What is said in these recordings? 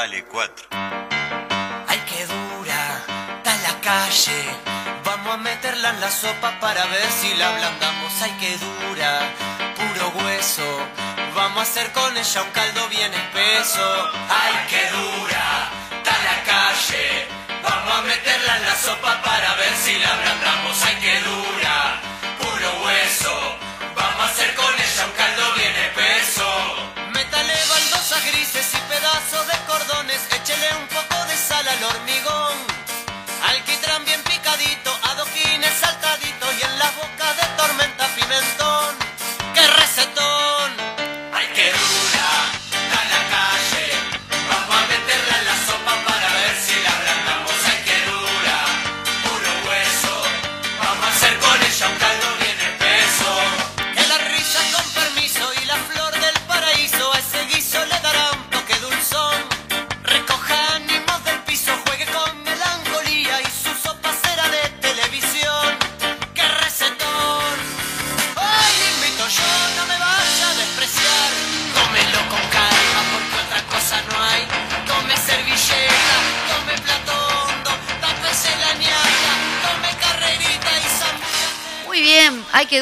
vale 4. Ay, qué dura, está la calle. Vamos a meterla en la sopa para ver si la ablandamos. Ay, qué dura, puro hueso. Vamos a hacer con ella un caldo bien espeso. Ay, qué dura, está la calle. Vamos a meterla en la sopa para ver si la ablandamos. Ay, qué dura, puro hueso. Vamos a hacer con ella un caldo bien cordones. Échele un poco de sal al hormigón.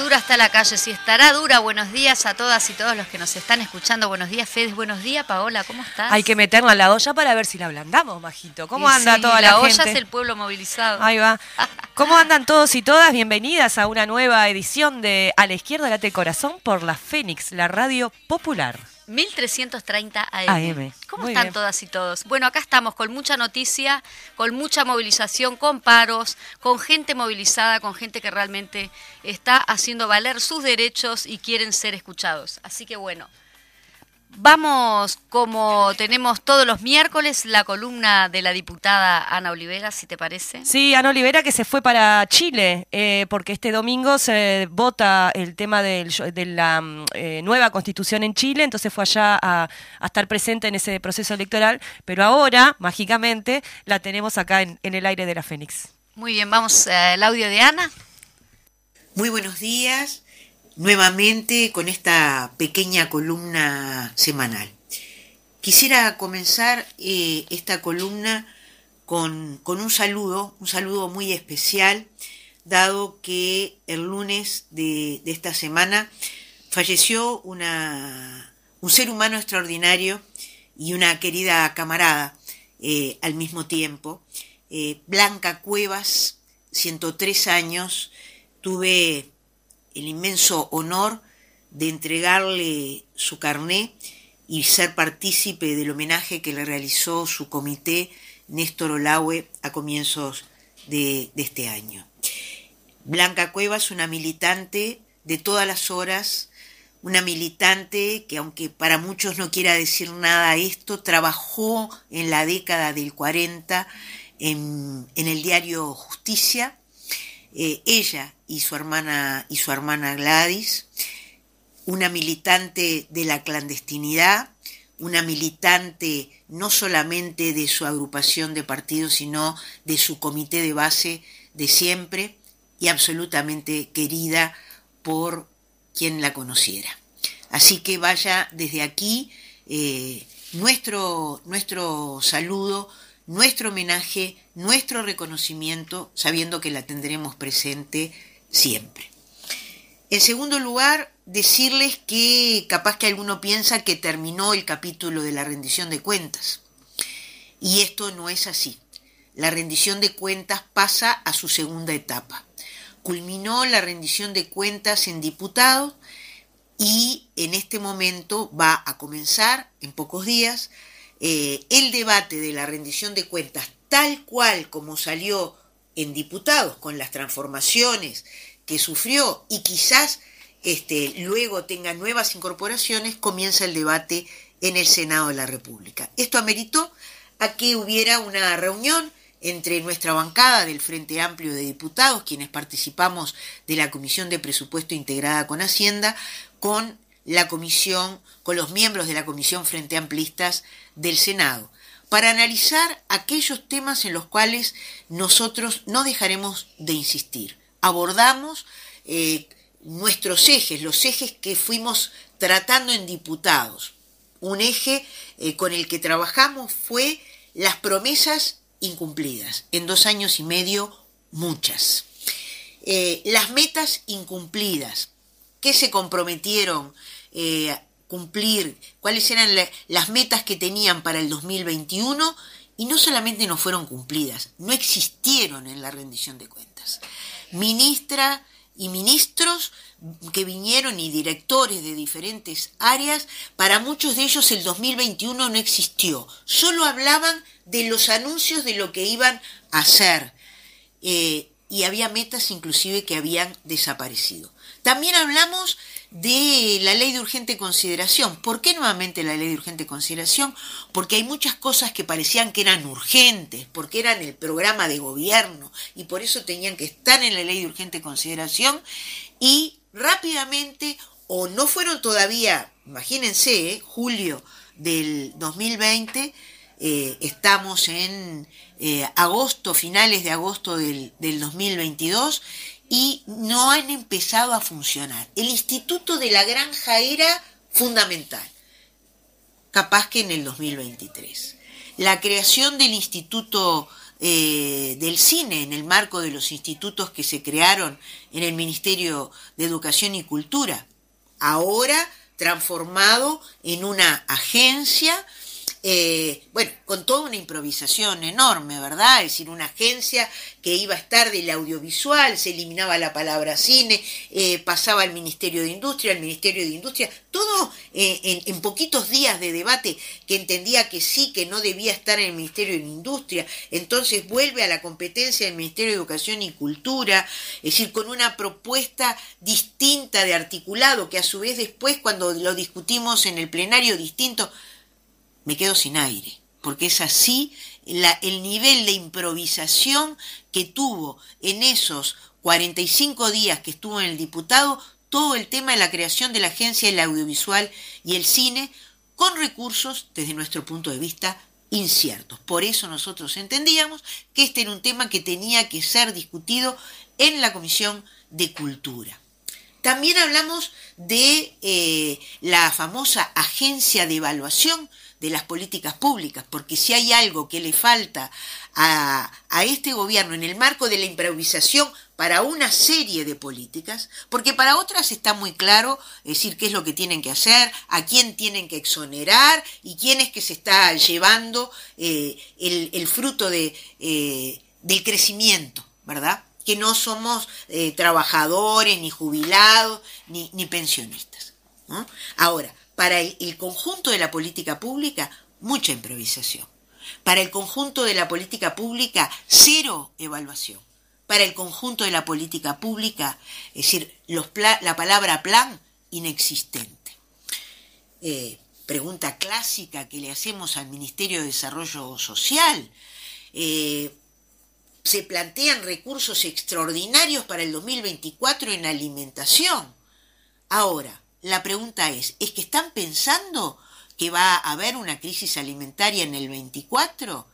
Dura está la calle, si estará dura. Buenos días a todas y todos los que nos están escuchando. Buenos días, Fede. Buenos días, Paola, ¿cómo estás? Hay que meterla en la olla para ver si la ablandamos, Majito. ¿Cómo Y anda sí, toda la, la olla gente? es el pueblo movilizado. Ahí va. ¿Cómo andan todos y todas? Bienvenidas a una nueva edición de A la izquierda late el corazón por la Fénix, la radio popular. 1330 AM. AM. ¿Cómo Muy están bien. todas y todos? Bueno, acá estamos con mucha noticia, con mucha movilización, con paros, con gente movilizada, con gente que realmente está haciendo valer sus derechos y quieren ser escuchados. Así que bueno, vamos como tenemos todos los miércoles la columna de la diputada Ana Olivera, si te parece. Sí, Ana Olivera que se fue para Chile, eh, porque este domingo se vota el tema del- de la mm, eh, nueva constitución en Chile, entonces fue allá a, a estar presente en ese proceso electoral, pero ahora, mágicamente, la tenemos acá en, en el aire de la Fénix. Muy bien, vamos eh, al audio de Ana. Muy buenos días, nuevamente con esta pequeña columna semanal. Quisiera comenzar eh, esta columna con, con un saludo, un saludo muy especial, dado que el lunes de, de esta semana falleció una, un ser humano extraordinario y una querida camarada eh, al mismo tiempo. Eh, Blanca Cuevas, 103 años, tuve el inmenso honor de entregarle su carné y ser partícipe del homenaje que le realizó su comité Néstor Olaue a comienzos de, este año. Blanca Cuevas, una militante de todas las horas, una militante que aunque para muchos no quiera decir nada esto, trabajó en la década del 40 en, en el diario Justicia, eh, ella y su hermana y su hermana Gladys, una militante de la clandestinidad, una militante no solamente de su agrupación de partidos, sino de su comité de base de siempre y absolutamente querida por quien la conociera. Así que vaya desde aquí eh, nuestro, nuestro saludo, nuestro homenaje, nuestro reconocimiento, sabiendo que la tendremos presente siempre. En segundo lugar, decirles que capaz que alguno piensa que terminó el capítulo de la rendición de cuentas. Y esto no es así. La rendición de cuentas pasa a su segunda etapa. Culminó la rendición de cuentas en diputados y en este momento va a comenzar, en pocos días, eh, el debate de la rendición de cuentas tal cual como salió en diputados, con las transformaciones que sufrió y quizás este, luego tenga nuevas incorporaciones, comienza el debate en el Senado de la República. Esto ameritó a que hubiera una reunión entre nuestra bancada del Frente Amplio de Diputados, quienes participamos de la Comisión de Presupuesto integrada con Hacienda, con la comisión, con los miembros de la Comisión Frente Amplistas del Senado, para analizar aquellos temas en los cuales nosotros no dejaremos de insistir. Abordamos eh, nuestros ejes, los ejes que fuimos tratando en diputados, un eje eh, con el que trabajamos fue las promesas incumplidas. En dos años y medio, muchas. Eh, las metas incumplidas. ¿Qué se comprometieron eh, cumplir? ¿Cuáles eran las metas que tenían para el 2021? Y no solamente no fueron cumplidas, no existieron en la rendición de cuentas. Ministra y ministros que vinieron y directores de diferentes áreas, para muchos de ellos el 2021 no existió. Solo hablaban de los anuncios de lo que iban a hacer. Eh, y había metas inclusive que habían desaparecido. También hablamos de la ley de urgente consideración. ¿Por qué nuevamente la ley de urgente consideración? Porque hay muchas cosas que parecían que eran urgentes, porque eran el programa de gobierno y por eso tenían que estar en la ley de urgente consideración y rápidamente o no fueron todavía, imagínense, ¿eh? julio del 2020, eh, estamos en eh, agosto, finales de agosto del, del 2022, y no han empezado a funcionar. El Instituto de la Granja era fundamental, capaz que en el 2023. La creación del Instituto eh, del Cine en el marco de los institutos que se crearon en el Ministerio de Educación y Cultura, ahora transformado en una agencia eh, bueno, con toda una improvisación enorme, ¿verdad? Es decir, una agencia que iba a estar del audiovisual, se eliminaba la palabra cine, eh, pasaba al Ministerio de Industria, al Ministerio de Industria, todo eh, en, poquitos días de debate que entendía que sí, que no debía estar en el Ministerio de Industria, entonces vuelve a la competencia del Ministerio de Educación y Cultura, es decir, con una propuesta distinta de articulado, que a su vez después cuando lo discutimos en el plenario distinto, me quedo sin aire, porque es así el nivel de improvisación que tuvo en esos 45 días que estuvo en el diputado todo el tema de la creación de la agencia del audiovisual y el cine con recursos, desde nuestro punto de vista, inciertos. Por eso nosotros entendíamos que este era un tema que tenía que ser discutido en la Comisión de Cultura. También hablamos de eh, la famosa agencia de evaluación de las políticas públicas, porque si hay algo que le falta a, este gobierno en el marco de la improvisación para una serie de políticas, porque para otras está muy claro decir qué es lo que tienen que hacer, a quién tienen que exonerar y quién es que se está llevando eh, el, fruto de, eh, del crecimiento, ¿verdad? Que no somos eh, trabajadores, ni jubilados, ni, ni pensionistas. Ahora, para el, conjunto de la política pública, mucha improvisación. Para el conjunto de la política pública, cero evaluación. Para el conjunto de la política pública, es decir, la palabra plan, inexistente. Eh, pregunta clásica que le hacemos al Ministerio de Desarrollo Social. Eh, se plantean recursos extraordinarios para el 2024 en alimentación. Ahora, la pregunta es, ¿es que están pensando que va a haber una crisis alimentaria en el 24?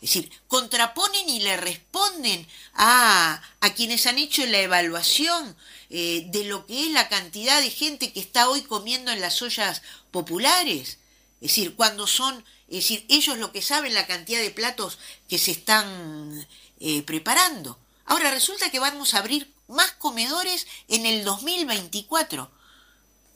Es decir, contraponen y le responden a, a quienes han hecho la evaluación eh, de lo que es la cantidad de gente que está hoy comiendo en las ollas populares. Es decir, cuando son, es decir, ellos lo que saben la cantidad de platos que se están eh, preparando. Ahora resulta que vamos a abrir más comedores en el 2024.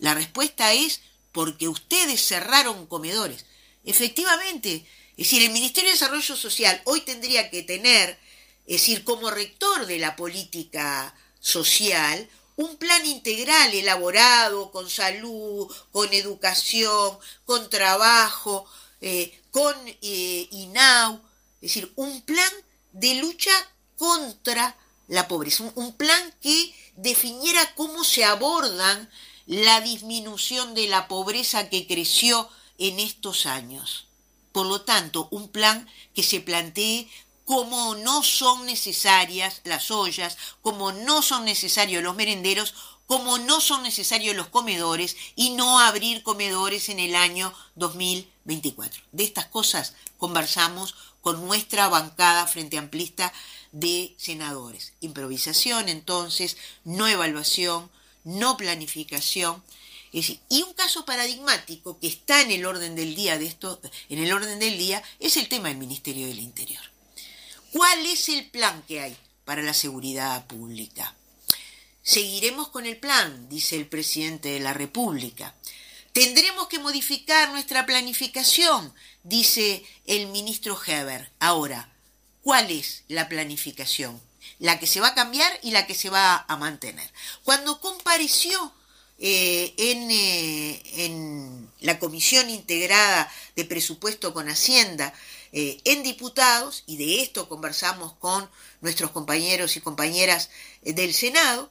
La respuesta es porque ustedes cerraron comedores. Efectivamente, es decir, el Ministerio de Desarrollo Social hoy tendría que tener, es decir, como rector de la política social, un plan integral elaborado con salud, con educación, con trabajo, eh, con eh, INAU, es decir, un plan de lucha contra la pobreza, un plan que definiera cómo se abordan la disminución de la pobreza que creció en estos años. Por lo tanto, un plan que se plantee como no son necesarias las ollas, como no son necesarios los merenderos, como no son necesarios los comedores y no abrir comedores en el año 2024. De estas cosas conversamos con nuestra bancada frente amplista de senadores. Improvisación, entonces, no evaluación, no planificación y un caso paradigmático que está en el orden del día de esto, en el orden del día, es el tema del Ministerio del Interior. ¿Cuál es el plan que hay para la seguridad pública? Seguiremos con el plan, dice el presidente de la República. Tendremos que modificar nuestra planificación, dice el ministro Heber. Ahora, ¿cuál es la planificación? La que se va a cambiar y la que se va a mantener. Cuando compareció eh, en, eh, en, la Comisión Integrada de Presupuesto con Hacienda eh, en diputados, y de esto conversamos con nuestros compañeros y compañeras del Senado,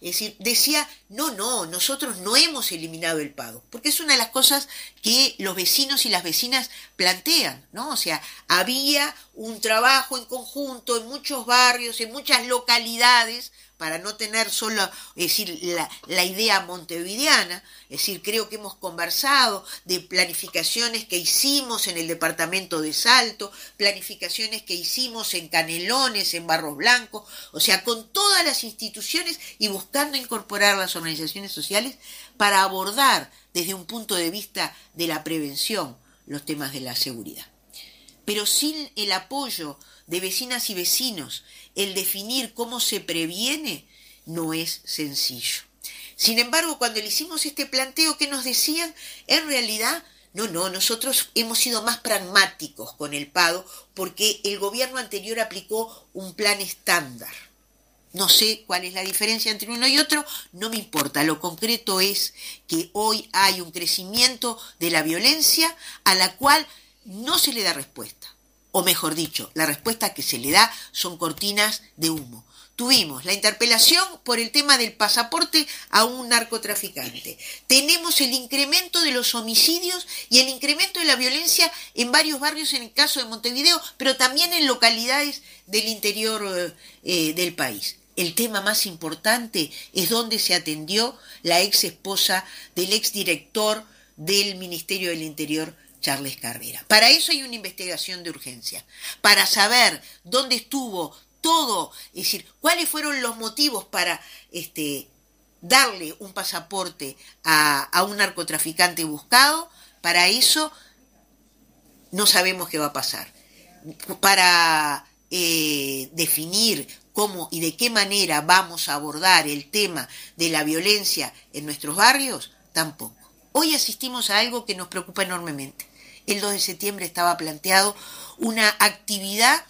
es decir, decía, no, no, nosotros no hemos eliminado el pago, porque es una de las cosas que los vecinos y las vecinas plantean, ¿no? O sea, había un trabajo en conjunto en muchos barrios, en muchas localidades, para no tener solo, decir, la, la, idea montevideana, es decir, creo que hemos conversado de planificaciones que hicimos en el departamento de Salto, planificaciones que hicimos en Canelones, en Barros Blancos, o sea, con todas las instituciones y buscando incorporar las organizaciones sociales para abordar desde un punto de vista de la prevención los temas de la seguridad. Pero sin el apoyo de vecinas y vecinos, el definir cómo se previene no es sencillo. Sin embargo, cuando le hicimos este planteo, ¿qué nos decían? En realidad, no, no, nosotros hemos sido más pragmáticos con el pago porque el gobierno anterior aplicó un plan estándar. No sé cuál es la diferencia entre uno y otro, no me importa. Lo concreto es que hoy hay un crecimiento de la violencia a la cual no se le da respuesta o mejor dicho, la respuesta que se le da son cortinas de humo. Tuvimos la interpelación por el tema del pasaporte a un narcotraficante. Tenemos el incremento de los homicidios y el incremento de la violencia en varios barrios en el caso de Montevideo, pero también en localidades del interior eh, eh, del país. El tema más importante es donde se atendió la ex esposa del ex director del Ministerio del Interior, Charles Carrera. Para eso hay una investigación de urgencia, para saber dónde estuvo todo, es decir, cuáles fueron los motivos para este, darle un pasaporte a, un narcotraficante buscado, para eso no sabemos qué va a pasar. Para eh, definir cómo y de qué manera vamos a abordar el tema de la violencia en nuestros barrios, tampoco. Hoy asistimos a algo que nos preocupa enormemente el 2 de septiembre estaba planteado una actividad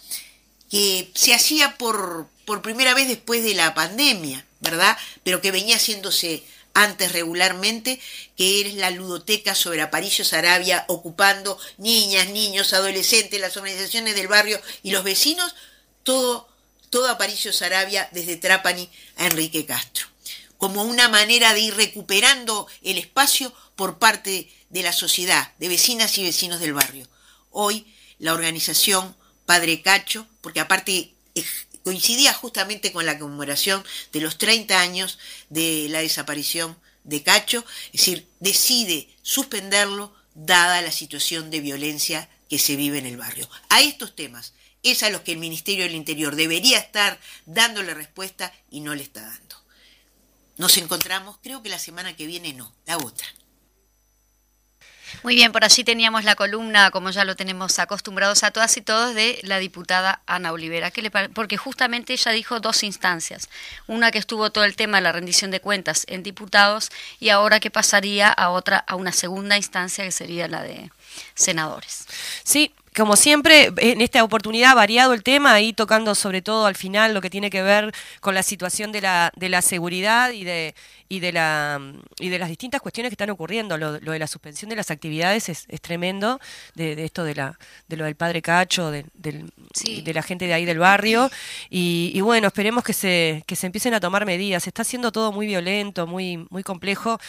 que se hacía por, por primera vez después de la pandemia, ¿verdad? Pero que venía haciéndose antes regularmente, que es la ludoteca sobre Aparicio Sarabia, ocupando niñas, niños, adolescentes, las organizaciones del barrio y los vecinos, todo, todo Aparicio Sarabia desde Trapani a Enrique Castro, como una manera de ir recuperando el espacio por parte de la sociedad, de vecinas y vecinos del barrio. Hoy la organización Padre Cacho, porque aparte coincidía justamente con la conmemoración de los 30 años de la desaparición de Cacho, es decir, decide suspenderlo dada la situación de violencia que se vive en el barrio. A estos temas es a los que el Ministerio del Interior debería estar dándole respuesta y no le está dando. Nos encontramos, creo que la semana que viene no, la otra. Muy bien, por allí teníamos la columna, como ya lo tenemos acostumbrados a todas y todos, de la diputada Ana Olivera, que le porque justamente ella dijo dos instancias. Una que estuvo todo el tema de la rendición de cuentas en diputados y ahora que pasaría a otra, a una segunda instancia que sería la de senadores. Sí, como siempre, en esta oportunidad variado el tema, ahí tocando sobre todo al final lo que tiene que ver con la situación de la, de la seguridad y de, y de, la, y de las distintas cuestiones que están ocurriendo. Lo, de la suspensión de las actividades es, tremendo, de, esto de, la, de lo del padre Cacho, de, de la gente de ahí del barrio. Y, y, bueno, esperemos que se, que se empiecen a tomar medidas. Está siendo todo muy violento, muy, muy complejo.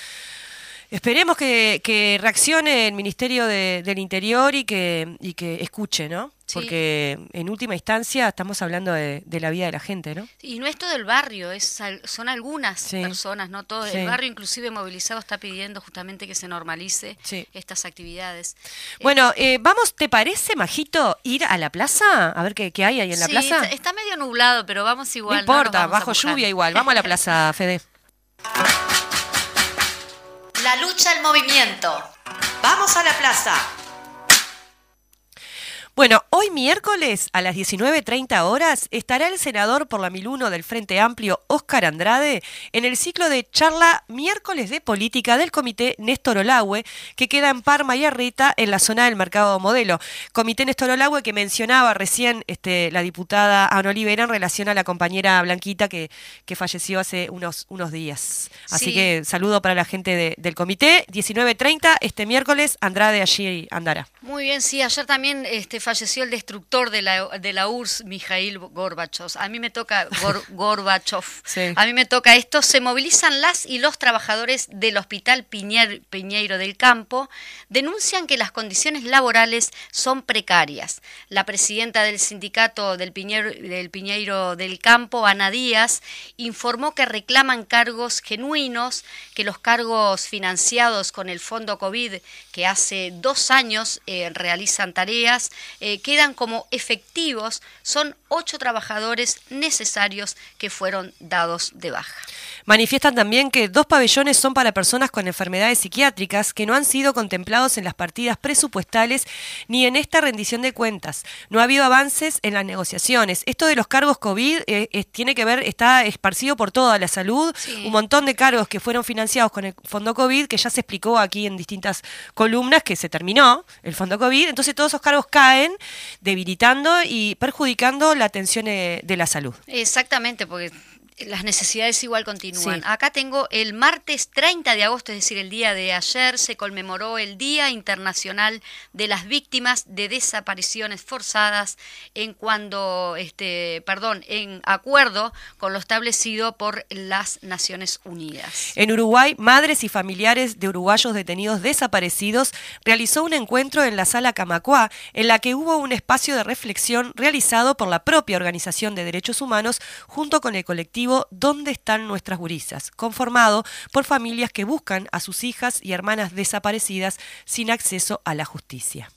Esperemos que, reaccione el Ministerio del Interior y que, y que escuche, ¿no? Porque en última instancia estamos hablando de, la vida de la gente, ¿no? Y no es todo el barrio, es, son algunas personas, no todo. El barrio inclusive movilizado está pidiendo justamente que se normalice estas actividades. Bueno, eh, vamos, ¿te parece, Majito, ir a la plaza? A ver qué, hay ahí en la plaza. Está, está, medio nublado, pero vamos igual. No importa, bajo lluvia igual. Vamos a la plaza, Fede. La lucha al movimiento. Vamos a la plaza. Bueno, hoy miércoles a las 19.30 horas estará el senador por la 1001 del Frente Amplio, Óscar Andrade, en el ciclo de charla miércoles de política del comité Néstor Olagüe, que queda en Parma y Arrita, en la zona del mercado modelo. Comité Néstor Olagüe que mencionaba recién este, la diputada Ana Olivera en relación a la compañera Blanquita que, que falleció hace unos, unos días. Así Sí. que saludo para la gente de- del comité. 19.30 este miércoles, Andrade allí andará. Muy bien, sí, ayer también este, falleció el destructor de la, de la URSS, Mikhail Gorbachev. A mí me toca, Gor- Gorbachev, Sí. a mí me toca esto. Se movilizan las y los trabajadores del Hospital Piñer- Piñeiro del Campo, denuncian que las condiciones laborales son precarias. La presidenta del sindicato del Piñeiro, del Piñeiro del Campo, Ana Díaz, informó que reclaman cargos genuinos, que los cargos financiados con el fondo COVID, que hace dos años eh, realizan tareas, eh, quedan como efectivos. Son ocho trabajadores necesarios que fueron dados de baja. Manifiestan también que dos pabellones son para personas con enfermedades psiquiátricas que no han sido contemplados en las partidas presupuestales ni en esta rendición de cuentas. No ha habido avances en las negociaciones. Esto de los cargos COVID eh, tiene que ver, está esparcido por toda la salud. Sí. Un montón de cargos que fueron financiados con el fondo COVID, que ya se explicó aquí en distintas columnas que se terminó el fondo COVID. Entonces todos esos cargos caen, debilitando y perjudicando la atención eh, de la salud. Exactamente, porque las necesidades igual continúan. Sí. Acá tengo el martes 30 de agosto, es decir, el día de ayer, se conmemoró el Día Internacional de las Víctimas de Desapariciones Forzadas en cuando, este, perdón, en acuerdo con lo establecido por las Naciones Unidas. En Uruguay, madres y familiares de uruguayos detenidos desaparecidos realizó un encuentro en la sala Camacuá, en la que hubo un espacio de reflexión realizado por la propia Organización de Derechos Humanos junto con el colectivo ¿Dónde están nuestras gurisas?, conformado por familias que buscan a sus hijas y hermanas desaparecidas sin acceso a la justicia.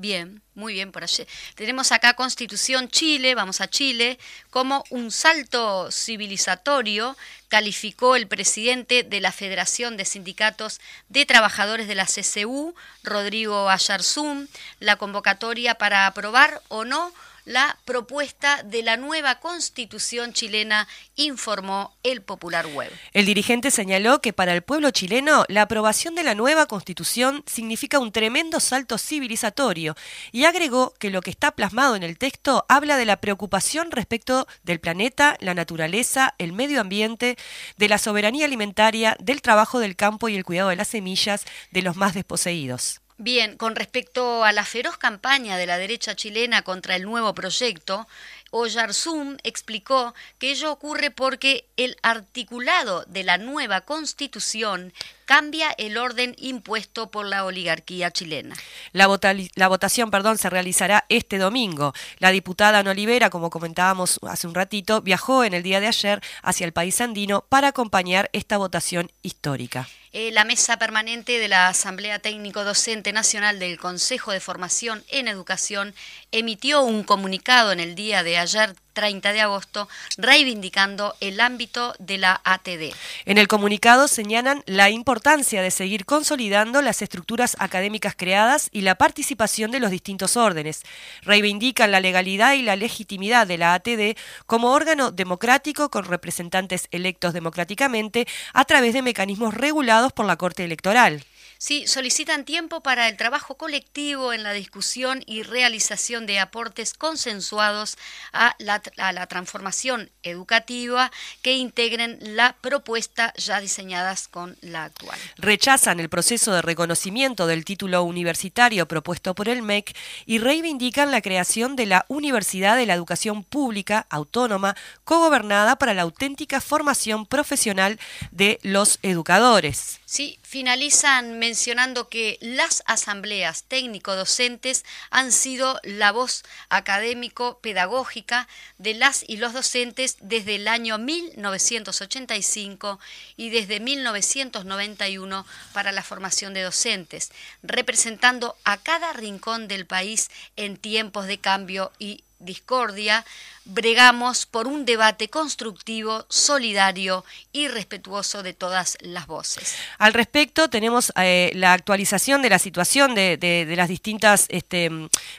Bien, muy bien por allí. Tenemos acá Constitución Chile, vamos a Chile, como un salto civilizatorio calificó el presidente de la Federación de Sindicatos de Trabajadores de la CCU, Rodrigo Ayarzún, la convocatoria para aprobar o no la propuesta de la nueva Constitución chilena, informó el Popular Web. El dirigente señaló que para el pueblo chileno la aprobación de la nueva constitución significa un tremendo salto civilizatorio y agregó que lo que está plasmado en el texto habla de la preocupación respecto del planeta, la naturaleza, el medio ambiente, de la soberanía alimentaria, del trabajo del campo y el cuidado de las semillas de los más desposeídos. Bien, con respecto a la feroz campaña de la derecha chilena contra el nuevo proyecto, Oyarzún explicó que ello ocurre porque el articulado de la nueva constitución cambia el orden impuesto por la oligarquía chilena. La, votación perdón, se realizará este domingo. La diputada Ana Olivera, como comentábamos hace un ratito, viajó en el día de ayer hacia el país andino para acompañar esta votación histórica. Eh, la mesa permanente de la Asamblea Técnico Docente Nacional del Consejo de Formación en Educación emitió un comunicado en el día de ayer, 30 de agosto, reivindicando el ámbito de la ATD. En el comunicado señalan la importancia de seguir consolidando las estructuras académicas creadas y la participación de los distintos órdenes. Reivindican la legalidad y la legitimidad de la ATD como órgano democrático con representantes electos democráticamente a través de mecanismos regulados por la Corte Electoral. Sí, solicitan tiempo para el trabajo colectivo en la discusión y realización de aportes consensuados a la, transformación educativa que integren la propuesta ya diseñadas con la actual. Rechazan el proceso de reconocimiento del título universitario propuesto por el MEC y reivindican la creación de la Universidad de la Educación Pública Autónoma, cogobernada para la auténtica formación profesional de los educadores. Sí, finalizan mencionando que las asambleas técnico-docentes han sido la voz académico-pedagógica de las y los docentes desde el año 1985 y desde 1991 para la formación de docentes, representando a cada rincón del país en tiempos de cambio y discordia, bregamos por un debate constructivo, solidario y respetuoso de todas las voces. Al respecto, tenemos eh, la actualización de la situación de, de, las distintas este,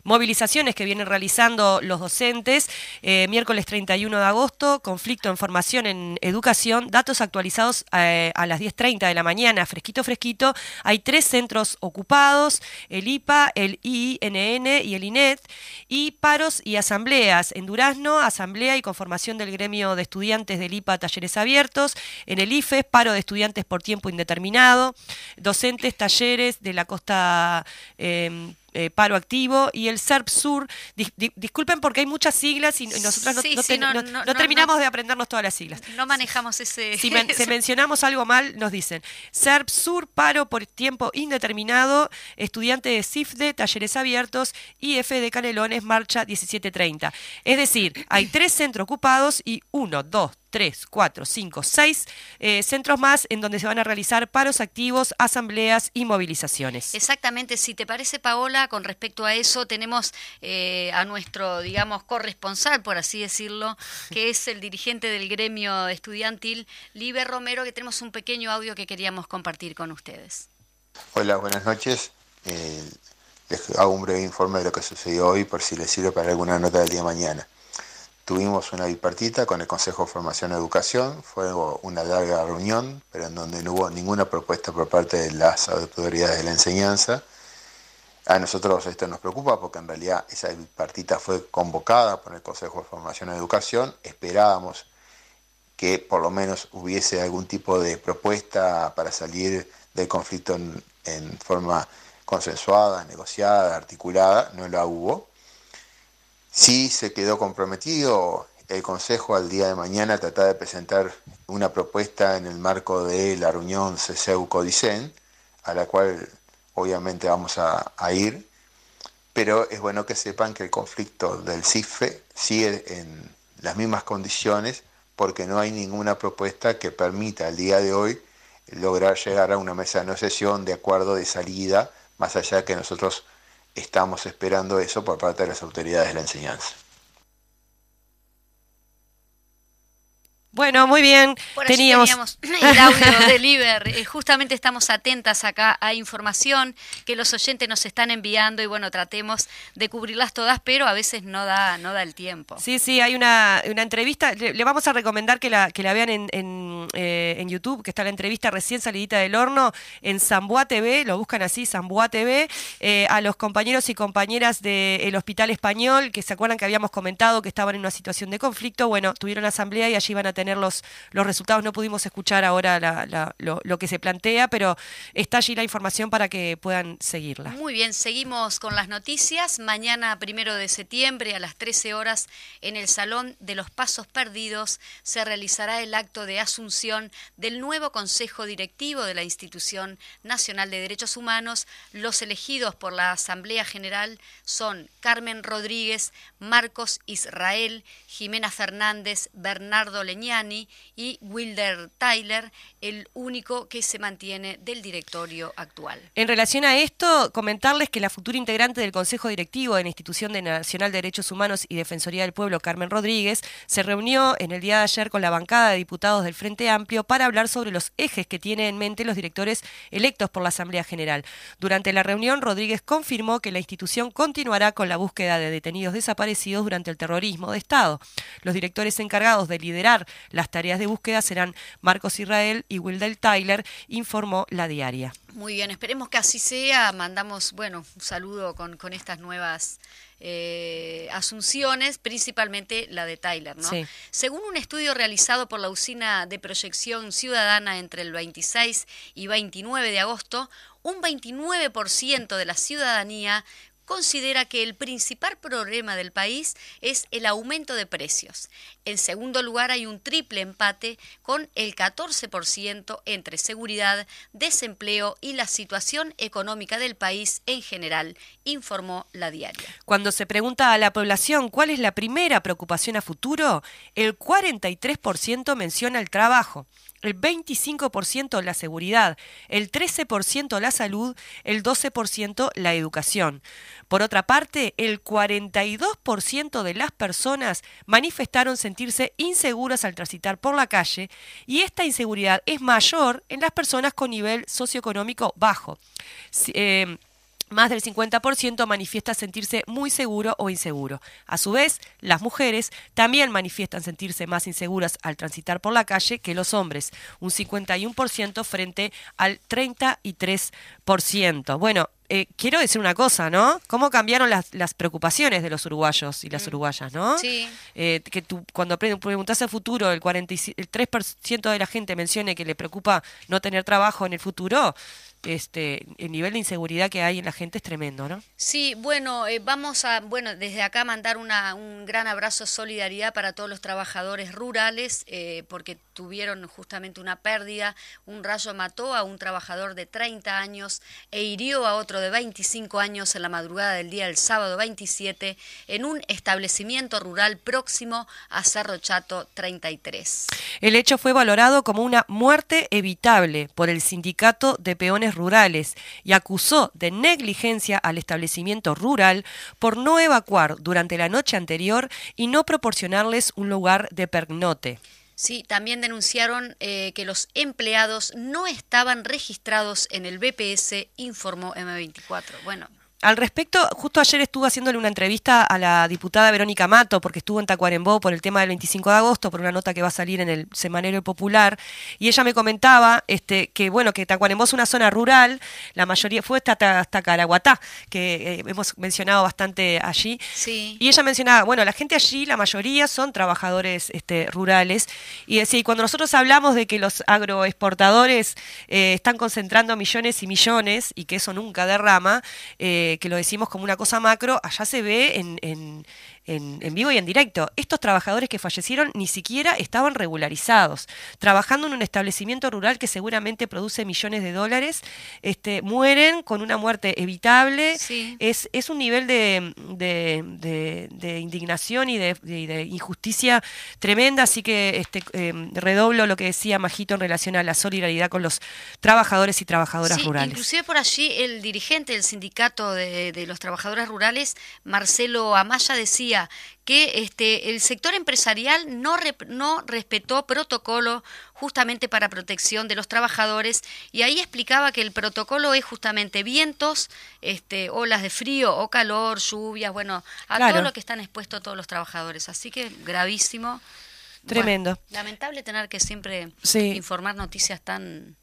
movilizaciones que vienen realizando los docentes. Eh, miércoles 31 de agosto, conflicto en formación en educación, datos actualizados eh, a las 10.30 de la mañana, fresquito, fresquito. Hay tres centros ocupados, el IPA, el INN y el INET, y paros y asambleas. En Durazno, asamblea y conformación del gremio de estudiantes del IPA Talleres Abiertos, en el IFES, paro de estudiantes por tiempo indeterminado, docentes, talleres de la costa eh, eh, paro activo y el SERP Sur. disculpen porque hay muchas siglas y nosotros no, terminamos de aprendernos todas las siglas. No manejamos ese. Si, mencionamos algo mal, nos dicen. SERP Sur, paro por tiempo indeterminado, estudiante de CIFDE, talleres abiertos, IF de Canelones, marcha 1730. Es decir, hay tres centros ocupados y uno, dos, tres, cuatro, cinco, seis eh, centros más en donde se van a realizar paros activos, asambleas y movilizaciones. Exactamente, si te parece Paola, con respecto a eso tenemos eh, a nuestro, digamos, corresponsal, por así decirlo, que es el dirigente del gremio estudiantil, Liber Romero, que tenemos un pequeño audio que queríamos compartir con ustedes. Hola, buenas noches. Eh, les hago un breve informe de lo que sucedió hoy por si les sirve para alguna nota del día de mañana. Tuvimos una bipartita con el Consejo de Formación y Educación, fue una larga reunión, pero en donde no hubo ninguna propuesta por parte de las autoridades de la enseñanza. A nosotros esto nos preocupa porque en realidad esa bipartita fue convocada por el Consejo de Formación y Educación. Esperábamos que por lo menos hubiese algún tipo de propuesta para salir del conflicto en, en forma consensuada, negociada, articulada. No la hubo. Sí se quedó comprometido. El Consejo al día de mañana a tratar de presentar una propuesta en el marco de la reunión CESEU-CODICEN, a la cual obviamente vamos a, ir, pero es bueno que sepan que el conflicto del CIFE sigue en las mismas condiciones porque no hay ninguna propuesta que permita al día de hoy lograr llegar a una mesa de negociación de acuerdo de salida, más allá que nosotros estamos esperando eso por parte de las autoridades de la enseñanza. Bueno, muy bien. teníamos... el audio de Liber. Eh, justamente estamos atentas acá a información que los oyentes nos están enviando y bueno, tratemos de cubrirlas todas, pero a veces no da, no da el tiempo. Sí, sí, hay una, una entrevista. Le, vamos a recomendar que la, que la vean en, en, eh, en, YouTube, que está la entrevista recién salidita del horno en Zamboa TV, lo buscan así, Zamboa TV, eh, a los compañeros y compañeras del Hospital Español, que se acuerdan que habíamos comentado que estaban en una situación de conflicto. Bueno, tuvieron asamblea y allí van a tener los, resultados. No pudimos escuchar ahora lo, que se plantea, pero está allí la información para que puedan seguirla. Muy bien, seguimos con las noticias. Mañana, primero de septiembre, a las 13 horas, en el Salón de los Pasos Perdidos, se realizará el acto de asunción del nuevo Consejo Directivo de la Institución Nacional de Derechos Humanos. Los elegidos por la Asamblea General son Carmen Rodríguez, Marcos Israel, Jimena Fernández, Bernardo Y Wilder Tyler, el único que se mantiene del directorio actual. En relación a esto, comentarles que la futura integrante del Consejo Directivo de la Institución Nacional de Derechos Humanos y Defensoría del Pueblo, Carmen Rodríguez, se reunió en el día de ayer con la bancada de diputados del Frente Amplio para hablar sobre los ejes que tienen en mente los directores electos por la Asamblea General. Durante la reunión, Rodríguez confirmó que la institución continuará con la búsqueda de detenidos desaparecidos durante el terrorismo de Estado. Los directores encargados de liderar las tareas de búsqueda serán Marcos Israel y Wildell Tyler, informó la diaria. Muy bien, esperemos que así sea. Mandamos, bueno, un saludo con, con estas nuevas eh, asunciones, principalmente la de Tyler. ¿no? Según un estudio realizado por la Usina de Proyección Ciudadana entre el 26 y 29 de agosto, un 29% de la ciudadanía considera que el principal problema del país es el aumento de precios. En segundo lugar, hay un triple empate con el 14% entre seguridad, desempleo y la situación económica del país en general, informó la diaria. Cuando se pregunta a la población cuál es la primera preocupación a futuro, el 43% menciona el trabajo. El 25% la seguridad, el 13% la salud, el 12% la educación. Por otra parte, el 42% de las personas manifestaron sentirse inseguras al transitar por la calle y esta inseguridad es mayor en las personas con nivel socioeconómico bajo. Eh, más del 50% manifiesta sentirse muy seguro o inseguro. A su vez, las mujeres también manifiestan sentirse más inseguras al transitar por la calle que los hombres, un 51% frente al 33%. Bueno, eh, quiero decir una cosa, ¿no? ¿Cómo cambiaron las, las preocupaciones de los uruguayos y las uruguayas, ¿no? Sí. Eh, que tú, cuando pre- preguntas al futuro, el, 47 el 3% de la gente mencione que le preocupa no tener trabajo en el futuro, este, el nivel de inseguridad que hay en la gente es tremendo, ¿no? Sí, bueno, eh, vamos a, bueno, desde acá mandar una, un gran abrazo, solidaridad para todos los trabajadores rurales, eh, porque tuvieron justamente una pérdida. Un rayo mató a un trabajador de 30 años e hirió a otro de 25 años en la madrugada del día del sábado 27 en un establecimiento rural próximo a Cerro Chato 33. El hecho fue valorado como una muerte evitable por el sindicato de peones rurales y acusó de negligencia al establecimiento rural por no evacuar durante la noche anterior y no proporcionarles un lugar de pernote. Sí, también denunciaron eh, que los empleados no estaban registrados en el BPS, informó M24. Bueno, Al respecto, justo ayer estuve haciéndole una entrevista a la diputada Verónica Mato, porque estuvo en Tacuarembó por el tema del 25 de agosto, por una nota que va a salir en el Semanario Popular, y ella me comentaba este, que, bueno, que Tacuarembó es una zona rural, la mayoría fue hasta, hasta Caraguatá, que eh, hemos mencionado bastante allí, sí. y ella mencionaba, bueno, la gente allí, la mayoría son trabajadores este, rurales. Y decía, y cuando nosotros hablamos de que los agroexportadores eh, están concentrando millones y millones y que eso nunca derrama, eh, que lo decimos como una cosa macro, allá se ve en, en- en vivo y en directo. Estos trabajadores que fallecieron ni siquiera estaban regularizados, trabajando en un establecimiento rural que seguramente produce millones de dólares, este, mueren con una muerte evitable. Sí. Es, es un nivel de, de- de- de indignación y de, injusticia tremenda, así que este, eh, redoblo lo que decía Majito en relación a la solidaridad con los trabajadores y trabajadoras Sí, rurales. Inclusive por allí el dirigente del sindicato de, de los trabajadores rurales, Marcelo Amaya, decía que este, el sector empresarial no, rep- no respetó protocolo justamente para protección de los trabajadores y ahí explicaba que el protocolo es justamente vientos, este, olas de frío o calor, lluvias, bueno, a Claro. todo lo que están expuestos todos los trabajadores. Así que gravísimo. Tremendo. Bueno, lamentable tener que siempre Sí. informar noticias tan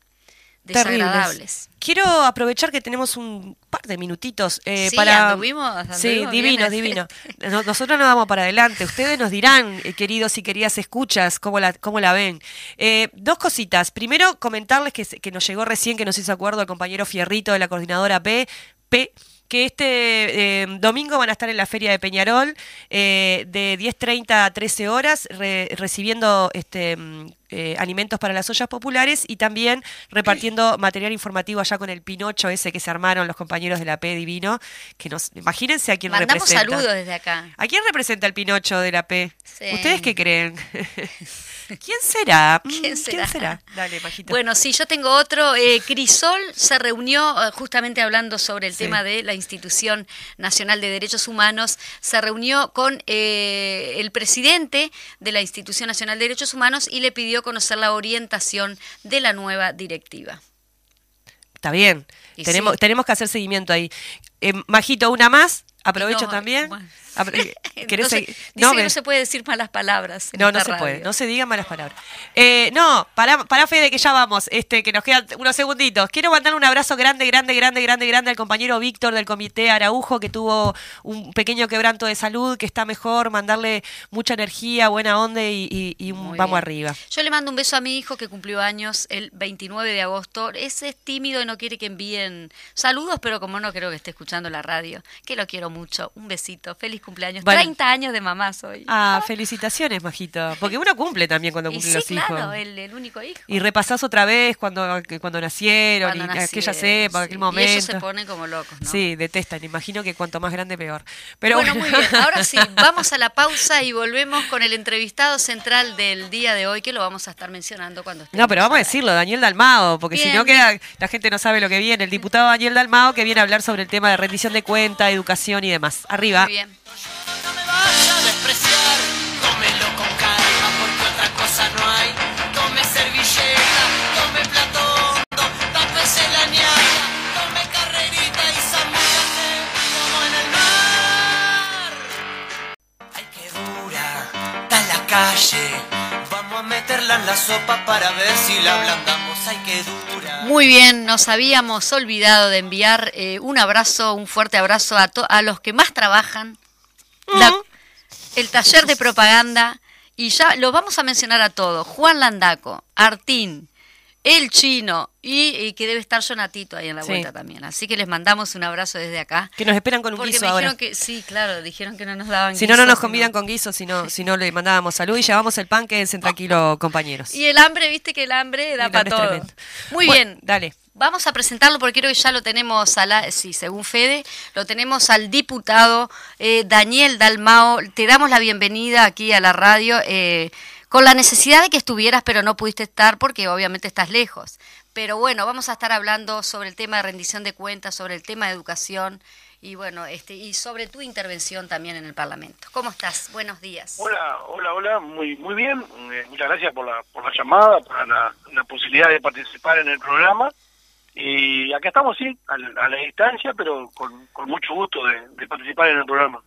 Terribles. desagradables. Quiero aprovechar que tenemos un par de minutitos eh, Sí, para. anduvimos- sí, anduvimos divino, bien. divino. No- Nosotros nos vamos para adelante. Ustedes nos dirán, eh, queridos y queridas escuchas, cómo la, cómo la ven. Eh, dos cositas. Primero, comentarles que, nos llegó recién, que nos hizo acuerdo el compañero Fierrito de la coordinadora P. P que este eh, domingo van a estar en la Feria de Peñarol eh, de 10.30 a 13 horas re- recibiendo este, eh, alimentos para las ollas populares y también repartiendo material informativo allá con el Pinocho ese que se armaron los compañeros de la P Divino, que nos imagínense a quién Mandamos representa. saludos desde acá. ¿A quién representa el Pinocho de la P? Sí. ¿Ustedes qué creen? ¿Quién será? Mm, ¿Quién será? Dale, Majito. Bueno, sí, yo tengo otro. Eh, Crisol se reunió, eh, justamente hablando sobre el Sí. tema de la Institución Nacional de Derechos Humanos, se reunió con eh, el presidente de la Institución Nacional de Derechos Humanos y le pidió conocer la orientación de la nueva directiva. Está bien. Tenemos, sí. tenemos que hacer seguimiento ahí. Eh, Majito, una más. Aprovecho No, también. bueno. Apro- ¿Querés no, se, seguir? dice No, que no se puede decir malas palabras. en No, no se puede, no se digan malas palabras. Eh, no, para, para Fede, que ya vamos, este, que nos quedan unos segunditos. Quiero mandar un abrazo grande, grande, grande, grande, grande al compañero Víctor del Comité Araujo, que tuvo un pequeño quebranto de salud, que está mejor, mandarle mucha energía, buena onda y, y- y un vamos bien. arriba. Yo le mando un beso a mi hijo que cumplió años el 29 de agosto. Ese es tímido y no quiere que envíen saludos, pero como no creo que esté escuchando la radio, que lo quiero mucho. Un besito. Feliz cumpleaños. Bueno. 30 años de mamá soy. Ah, felicitaciones, Majito. Porque uno cumple también cuando y cumple sí, los claro, hijos. el, el único hijo. Y repasás otra vez cuando, cuando nacieron Cuando y aquella nacieron, época, aquel sí. momento. Y ellos se ponen como locos, ¿no? Sí, detestan. Imagino que cuanto más grande, peor. Pero bueno, bueno, muy bien. Ahora sí, vamos a la pausa y volvemos con el entrevistado central del día de hoy, que lo vamos a estar mencionando cuando estemos No, pero vamos a decirlo, Daniel Dalmao, porque si no queda, la gente no sabe lo que viene. El diputado Daniel Dalmao que viene a hablar sobre el tema de rendición de cuenta, educación y demás. Arriba. Muy bien. No me vaya a despreciar, tómelo con calma porque otra cosa no hay. Tome servilleta, tome plato hondo, tápese la tome carrerita y zambullase como en el mar. Ay, qué dura, está la calle. Vamos a meterla en la sopa para ver si la ablandamos. Ay, qué dura. Muy bien, nos habíamos olvidado de enviar eh, un abrazo, un fuerte abrazo a, to- a los que más trabajan, la- el taller de propaganda, y ya los vamos a mencionar a todos, Juan Landaco, Artín, el chino, y, y que debe estar Jonatito ahí en la Sí. vuelta también. Así que les mandamos un abrazo desde acá. Que nos esperan con un Porque guiso me dijeron ahora. que, sí, claro, dijeron que no nos daban Si no, no nos sino- convidan con guiso, si no, si no le mandábamos salud y llevamos el pan, quédense tranquilos, compañeros. Y el hambre, viste que el hambre da para todo. Muy Bueno, bien. Dale. Vamos a presentarlo porque creo que ya lo tenemos, a la, sí, según Fede, lo tenemos al diputado eh, Daniel Dalmao. Te damos la bienvenida aquí a la radio eh, con la necesidad de que estuvieras, pero no pudiste estar porque obviamente estás lejos. Pero bueno, vamos a estar hablando sobre el tema de rendición de cuentas, sobre el tema de educación y bueno, este y sobre tu intervención también en el Parlamento. ¿Cómo estás? Buenos días. Hola, hola, hola, muy muy bien. Eh, muchas gracias por la, por la llamada, por la, la posibilidad de participar en el programa. Y acá estamos, sí, a, la- a la distancia, pero con, mucho gusto de, participar en el programa.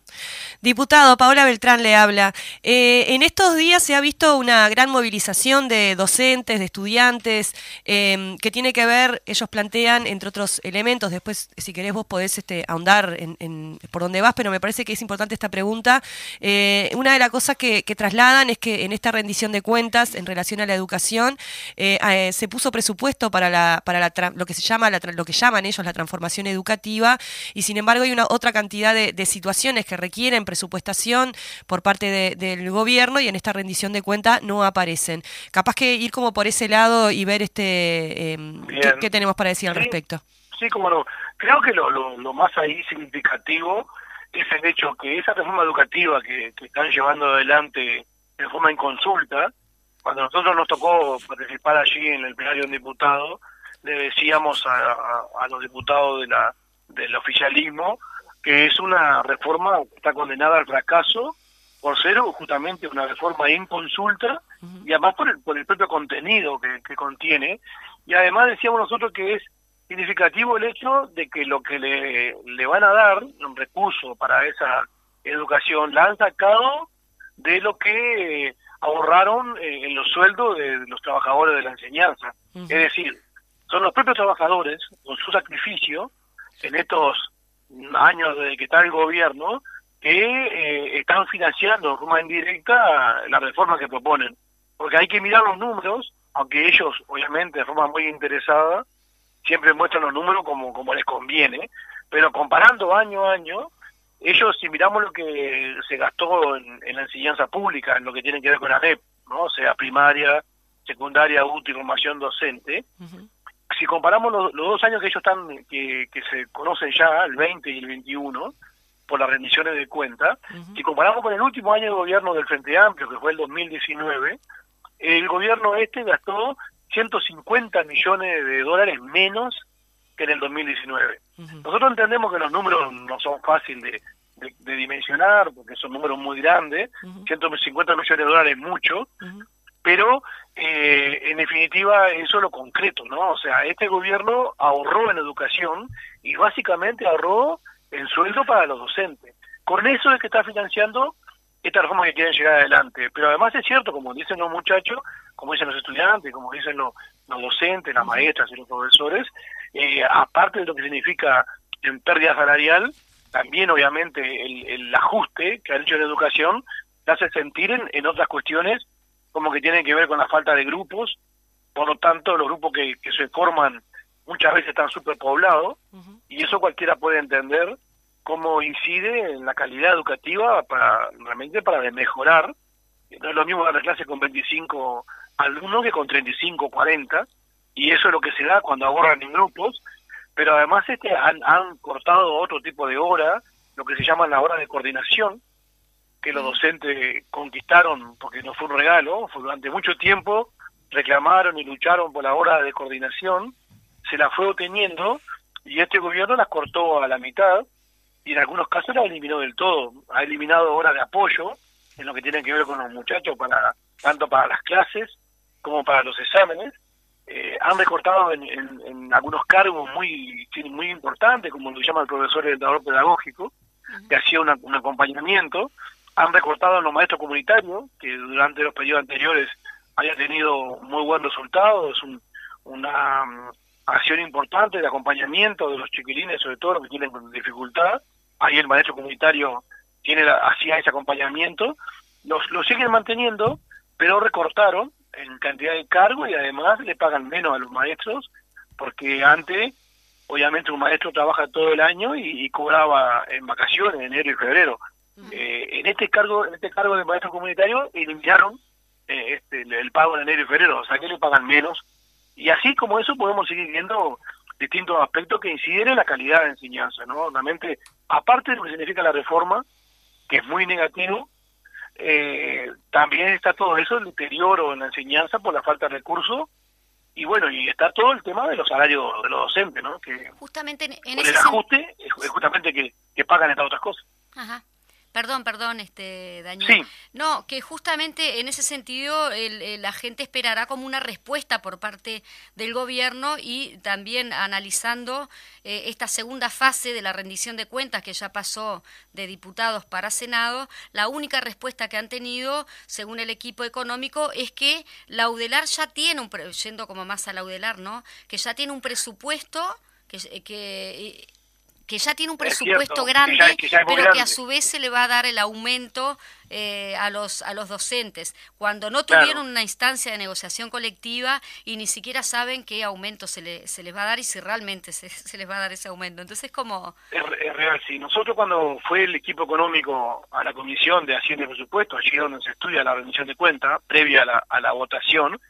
Diputado, Paola Beltrán le habla. Eh, en estos días se ha visto una gran movilización de docentes, de estudiantes, eh, que tiene que ver, ellos plantean, entre otros elementos, después si querés vos podés este, ahondar en, en por dónde vas, pero me parece que es importante esta pregunta. Eh, una de las cosas que, trasladan es que en esta rendición de cuentas en relación a la educación eh, eh, se puso presupuesto para, la, para la lo que se llama, la lo que llaman ellos la transformación educativa y sin embargo hay una otra cantidad de, de situaciones que requieren presupuestación por parte de- del gobierno y en esta rendición de cuenta no aparecen. Capaz que ir como por ese lado y ver este Bien. ¿qué, qué tenemos para decir al Sí. respecto. Sí, como no. Creo que lo, lo, lo más ahí significativo es el hecho que esa reforma educativa que, que están llevando adelante de forma inconsulta, cuando nosotros nos tocó participar allí en el plenario de un diputado, le decíamos a, a- a los diputados de la, del oficialismo que es una reforma que está condenada al fracaso por ser justamente una reforma inconsulta y además por el, por el propio contenido que, que contiene. Y además decíamos nosotros que es significativo el hecho de que lo que le, le van a dar, un recurso para esa educación, la han sacado de lo que eh, ahorraron eh, en los sueldos de los trabajadores de la enseñanza. Es decir, son los propios trabajadores, con su sacrificio, en estos años desde que está el gobierno, que eh, están financiando de forma indirecta la reforma que proponen. Porque hay que mirar los números, aunque ellos, obviamente, de forma muy interesada, siempre muestran los números como, como les conviene, pero comparando año a año, ellos, si miramos lo que se gastó en, en la enseñanza pública, en lo que tiene que ver con ANEP, ¿no? o sea, primaria, secundaria, útil, formación docente. Si comparamos los, los dos años que ellos están, que, que se conocen ya, el 20 y el 21, por las rendiciones de cuenta, si comparamos con el último año de gobierno del Frente Amplio, que fue el 2019, el gobierno este gastó 150 millones de dólares menos que en el 2019. Ujú. Nosotros entendemos que los números no son fáciles de, de- de dimensionar, porque son números muy grandes, Ujú. 150 millones de dólares es mucho. Pero eh, en definitiva eso es lo concreto, ¿no? O sea, este gobierno ahorró en educación y básicamente ahorró en sueldo para los docentes. Con eso es que está financiando esta reforma que quieren llegar adelante. Pero además es cierto, como dicen los muchachos, como dicen los estudiantes, como dicen los, los docentes, las maestras y los profesores, eh, aparte de lo que significa en pérdida salarial, también obviamente el, el ajuste que ha hecho la educación hace sentir en, en otras cuestiones como que tienen que ver con la falta de grupos, por lo tanto los grupos que, que se forman muchas veces están superpoblados Ujú. y eso cualquiera puede entender cómo incide en la calidad educativa para realmente para mejorar. No es lo mismo dar la clase con 25 alumnos que con 35, 40, y eso es lo que se da cuando abordan en grupos, pero además este han, han cortado otro tipo de hora, lo que se llama la hora de coordinación, que los docentes conquistaron porque no fue un regalo, fue durante mucho tiempo reclamaron y lucharon por la hora de coordinación, se la fue obteniendo y este gobierno las cortó a la mitad y en algunos casos la eliminó del todo. Ha eliminado horas de apoyo en lo que tiene que ver con los muchachos, para tanto para las clases como para los exámenes. Eh, han recortado en, en, algunos cargos muy muy importantes, como lo llama el profesor orientador pedagógico, que hacía un acompañamiento. Han recortado a los maestros comunitarios, que durante los periodos anteriores haya tenido muy buen resultado. Es un, una mm, acción importante de acompañamiento de los chiquilines, sobre todo los que tienen dificultad. Ahí el maestro comunitario tiene hacía ese acompañamiento. Los, lo siguen manteniendo, pero recortaron en cantidad de cargo y además le pagan menos a los maestros, porque antes, obviamente, un maestro trabaja todo el año y, cobraba en vacaciones, en enero y febrero. Eh, en este cargo en este cargo de maestro comunitario eliminaron eh, este, el pago en enero y febrero, o sea que le pagan menos. Y así como eso podemos seguir viendo distintos aspectos que inciden en la calidad de enseñanza, ¿no? Realmente, aparte de lo que significa la reforma, que es muy negativo, eh, también está todo eso, el deterioro en la enseñanza por la falta de recursos y bueno, y está todo el tema de los salarios de los docentes, ¿no? Que justamente en, el ajuste es justamente que, que pagan estas otras cosas. Ajá. Perdón, perdón, este Daniel. No, que justamente en ese sentido la gente esperará como una respuesta por parte del gobierno y también analizando eh, esta segunda fase de la rendición de cuentas que ya pasó de diputados para Senado, la única respuesta que han tenido, según el equipo económico, es que la UDELAR ya tiene un, yendo como más a la UDELAR, ¿no? Que ya tiene un presupuesto que, que que ya tiene un presupuesto grande, pero que a su vez se le va a dar el aumento eh, a los a los docentes, cuando no tuvieron una instancia de negociación colectiva y ni siquiera saben qué aumento se, le, se les va a dar y si realmente se, se les va a dar ese aumento. Entonces, como... Es, real, sí. Nosotros cuando fue el equipo económico a la Comisión de Hacienda y Presupuesto, allí donde se estudia la rendición de cuentas, previa a la, a la votación,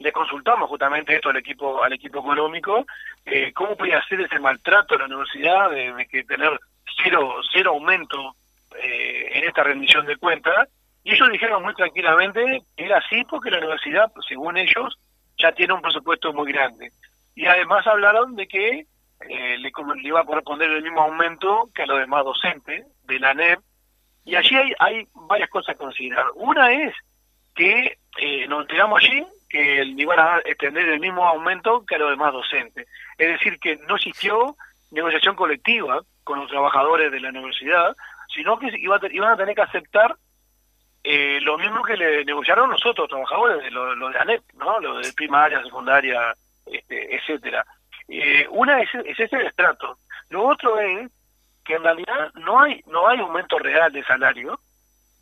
le consultamos justamente esto al equipo al equipo económico eh, cómo podía hacer ese maltrato a la universidad de, que tener cero cero aumento eh, en esta rendición de cuentas y ellos dijeron muy tranquilamente que era así porque la universidad según ellos ya tiene un presupuesto muy grande. Y además hablaron de que eh, le, iba a corresponder el mismo aumento que a los demás docentes de la NEP y allí hay, hay varias cosas a considerar. Una es que nos enteramos allí que iban a extender el mismo aumento que a los demás docentes. Es decir, que no existió negociación colectiva con los trabajadores de la universidad, sino que iban a tener que aceptar eh, lo mismo que le negociaron nosotros, trabajadores, lo, lo de ANEP, ¿no? lo de primaria, secundaria, este, etcétera. Eh, una es, es ese estrato. Lo otro es que en realidad no hay no hay aumento real de salario,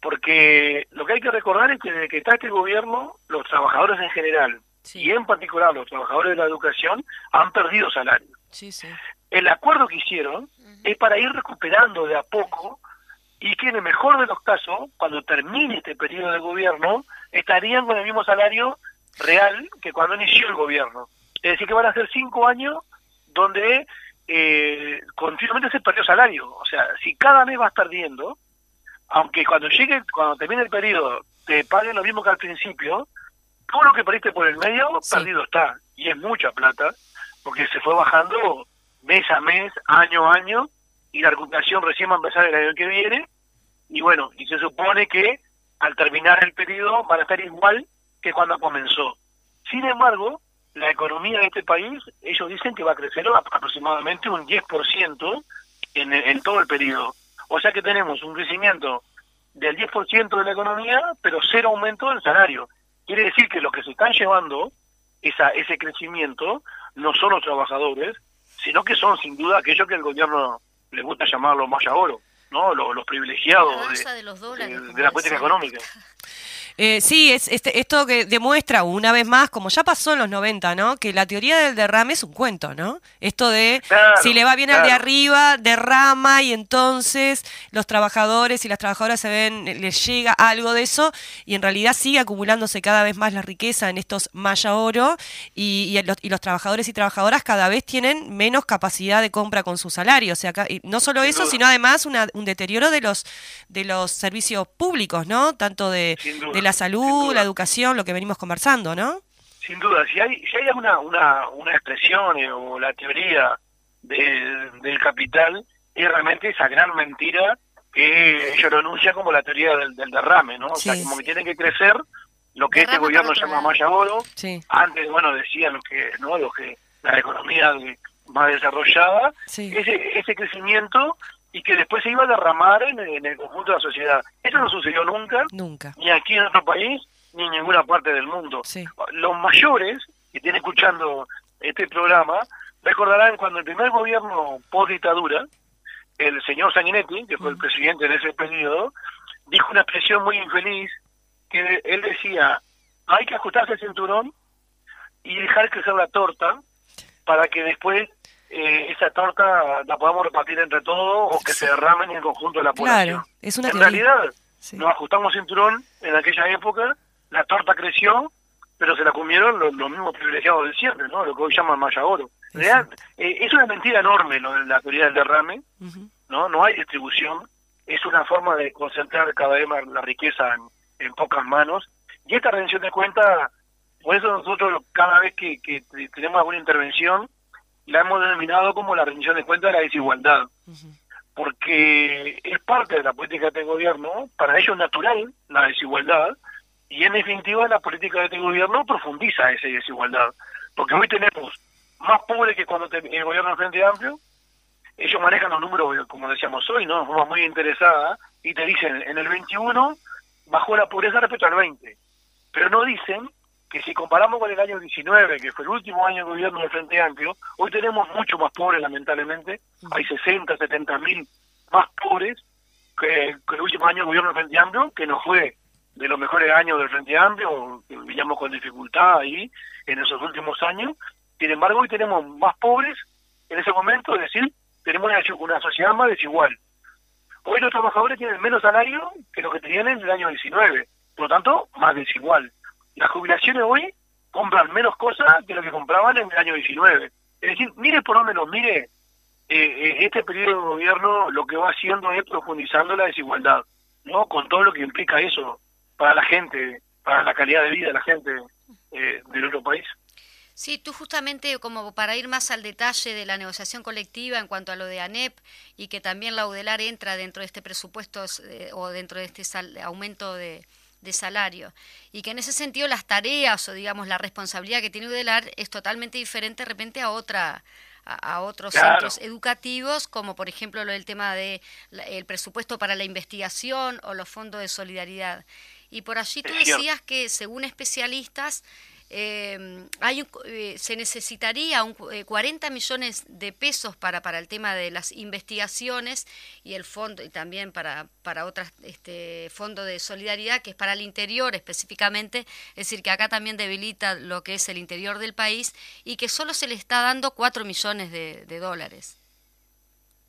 porque lo que hay que recordar es que desde que está este gobierno, los trabajadores en general, y en particular los trabajadores de la educación, han perdido salario. El acuerdo que hicieron es para ir recuperando de a poco y que en el mejor de los casos, cuando termine este periodo de gobierno, estarían con el mismo salario real que cuando inició el gobierno. Es decir, que van a ser cinco años donde eh, continuamente se perdió salario. O sea, si cada mes vas perdiendo, aunque cuando llegue, cuando termine el periodo, te paguen lo mismo que al principio, todo lo que perdiste por el medio, perdido está. Y es mucha plata, porque se fue bajando mes a mes, año a año, y la recuperación recién va a empezar el año que viene. Y bueno, y se supone que al terminar el periodo van a estar igual que cuando comenzó. Sin embargo, la economía de este país, ellos dicen que va a crecer aproximadamente un 10% en, en todo el periodo. O sea que tenemos un crecimiento del 10% de la economía, pero cero aumento del salario. Quiere decir que los que se están llevando esa, ese crecimiento no son los trabajadores, sino que son sin duda aquellos que el gobierno le gusta llamar los oro, ¿no? Los, privilegiados de, de, la política económica. Eh, sí, es este, esto que demuestra una vez más, como ya pasó en los 90, ¿no? Que la teoría del derrame es un cuento, ¿no? Esto de Claro, si le va bien al de arriba, derrama y entonces los trabajadores y las trabajadoras se ven, les llega algo de eso y en realidad sigue acumulándose cada vez más la riqueza en estos maya oro y, y los, y los trabajadores y trabajadoras cada vez tienen menos capacidad de compra con su salario. O sea, y no solo eso, sino además una- un deterioro de los, de los servicios públicos, ¿no? Tanto de, de la sin salud, la educación, lo que venimos conversando, ¿no? Sin duda, si hay, si hay una, una, una expresión eh, o la teoría del- del capital, es realmente esa gran mentira que ellos lo anuncian como la teoría del, del derrame, ¿no? O sea, Sí. como que tienen que crecer lo que este Derrama gobierno para otro llama. Maya Oro. Sí, Antes, bueno, decían los que, ¿no? Los que la economía de- más desarrollada, sí. ese, ese crecimiento y que después se iba a derramar en, en el conjunto de la sociedad. Eso no sucedió nunca, Nunca. ni aquí en nuestro país, ni en ninguna parte del mundo. Sí. Los mayores que estén escuchando este programa recordarán cuando el primer gobierno post dictadura, el señor Sanguinetti, que fue el presidente en ese periodo, dijo una expresión muy infeliz que él decía, hay que ajustarse el cinturón y dejar crecer la torta para que después eh, esa torta la podamos repartir entre todos o que se derrame en el conjunto de la población. Claro, es una en teoría. realidad, Sí. nos ajustamos cinturón en aquella época, la torta creció, pero se la comieron los, los mismos privilegiados de siempre, ¿no? Lo que hoy llaman Maya Oro. En realidad, eh, es una mentira enorme lo de la teoría del derrame. ¿no? No hay distribución, es una forma de concentrar cada vez más la riqueza en, en pocas manos. Y esta rendición de cuentas, por eso nosotros cada vez que, que tenemos alguna intervención, la hemos denominado como la rendición de cuentas de la desigualdad porque es parte de la política de este gobierno, para ellos natural la desigualdad, y en definitiva la política de este gobierno profundiza esa desigualdad, porque hoy tenemos más pobres que cuando te- el gobierno del Frente Amplio, ellos manejan los números, como decíamos hoy, ¿no? de forma muy interesada, y te dicen, en el 21 bajó la pobreza respecto al 20, pero no dicen que si comparamos con el año 19, que fue el último año de gobierno del Frente Amplio, hoy tenemos mucho más pobres, lamentablemente. Hay 60, 70 mil más pobres que, que el último año de gobierno del Frente Amplio, que no fue de los mejores años del Frente Amplio, que veníamos con dificultad ahí en esos últimos años. Sin embargo, hoy tenemos más pobres en ese momento, es decir, tenemos una, una sociedad más desigual. Hoy los trabajadores tienen menos salario que lo que tenían en el año 19, por lo tanto, más desigual. Las jubilaciones hoy compran menos cosas que lo que compraban en el año 19. Es decir, mire por donde nos mire, eh, eh, este periodo de gobierno lo que va haciendo es profundizando la desigualdad, ¿no? Con todo lo que implica eso para la gente, para la calidad de vida de la gente eh, de nuestro país. Sí, tú justamente como para ir más al detalle de la negociación colectiva en cuanto a lo de ANEP y que también la UDELAR entra dentro de este presupuesto eh, o dentro de este sal- aumento de, de salario. Y que en ese sentido las tareas o digamos la responsabilidad que tiene UDELAR es totalmente diferente de repente a otra a, otros Claro. centros educativos como por ejemplo lo del tema de la- el presupuesto para la investigación o los fondos de solidaridad. Y por allí tú decías que según especialistas eh, hay eh, se necesitaría un, eh, 40 millones de pesos para, para el tema de las investigaciones y el fondo y también para, para otras este fondo de solidaridad que es para el interior específicamente, es decir que acá también debilita lo que es el interior del país y que solo se le está dando 4 millones de, de dólares.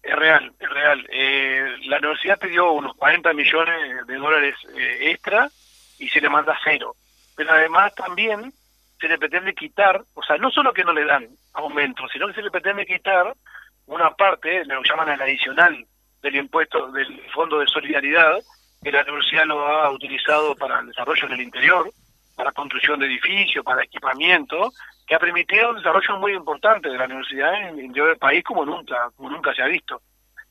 Es real, es real. Eh, la universidad pidió unos 40 millones de dólares eh, extra y se le manda cero. Pero además también se le pretende quitar, o sea, no solo que no le dan aumento, sino que se le pretende quitar una parte, lo llaman el adicional del impuesto del Fondo de Solidaridad, que la universidad lo ha utilizado para el desarrollo en el interior, para construcción de edificios, para equipamiento, que ha permitido un desarrollo muy importante de la universidad en el país como nunca, como nunca se ha visto.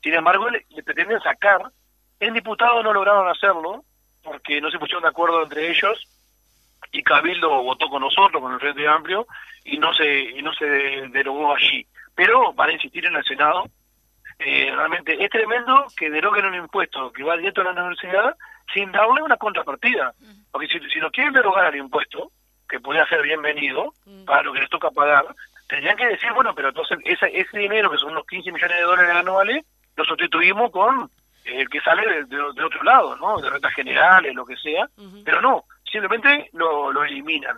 Sin embargo, le, pretenden sacar, en diputados no lograron hacerlo, porque no se pusieron de acuerdo entre ellos, y Cabildo votó con nosotros, con el Frente Amplio, y no se, y no se derogó allí. Pero van a insistir en el Senado. Eh, realmente es tremendo que deroguen un impuesto que va directo a la universidad sin darle una contrapartida. Porque si, si lo quieren derogar al impuesto, que podría ser bienvenido para lo que les toca pagar, tendrían que decir, bueno, pero entonces ese, ese dinero, que son unos 15 millones de dólares anuales, lo sustituimos con el que sale de, de- de otro lado, ¿no? De rentas generales, lo que sea. Pero no, simplemente lo, lo eliminan.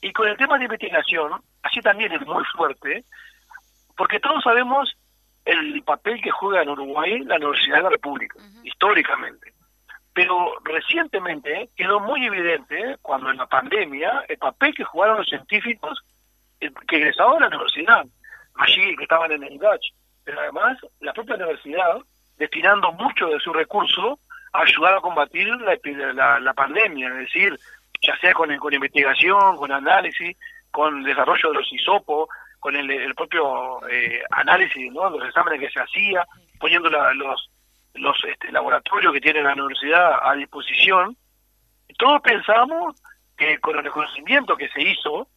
Y con el tema de investigación, así también es muy fuerte, porque todos sabemos el papel que juega en Uruguay la Universidad de la República, históricamente. Pero recientemente quedó muy evidente, cuando en la pandemia, el papel que jugaron los científicos eh, que egresaban de la universidad, allí que estaban en el GACH, pero además la propia universidad destinando mucho de su recurso a ayudar a combatir la, la, pandemia, es decir, ya sea con, con investigación, con análisis, con desarrollo de los hisopos, con el, propio eh, análisis, ¿no? los exámenes que se hacía, poniendo los, los este, laboratorios que tiene la universidad a disposición. Todos pensamos que con el reconocimiento que se hizo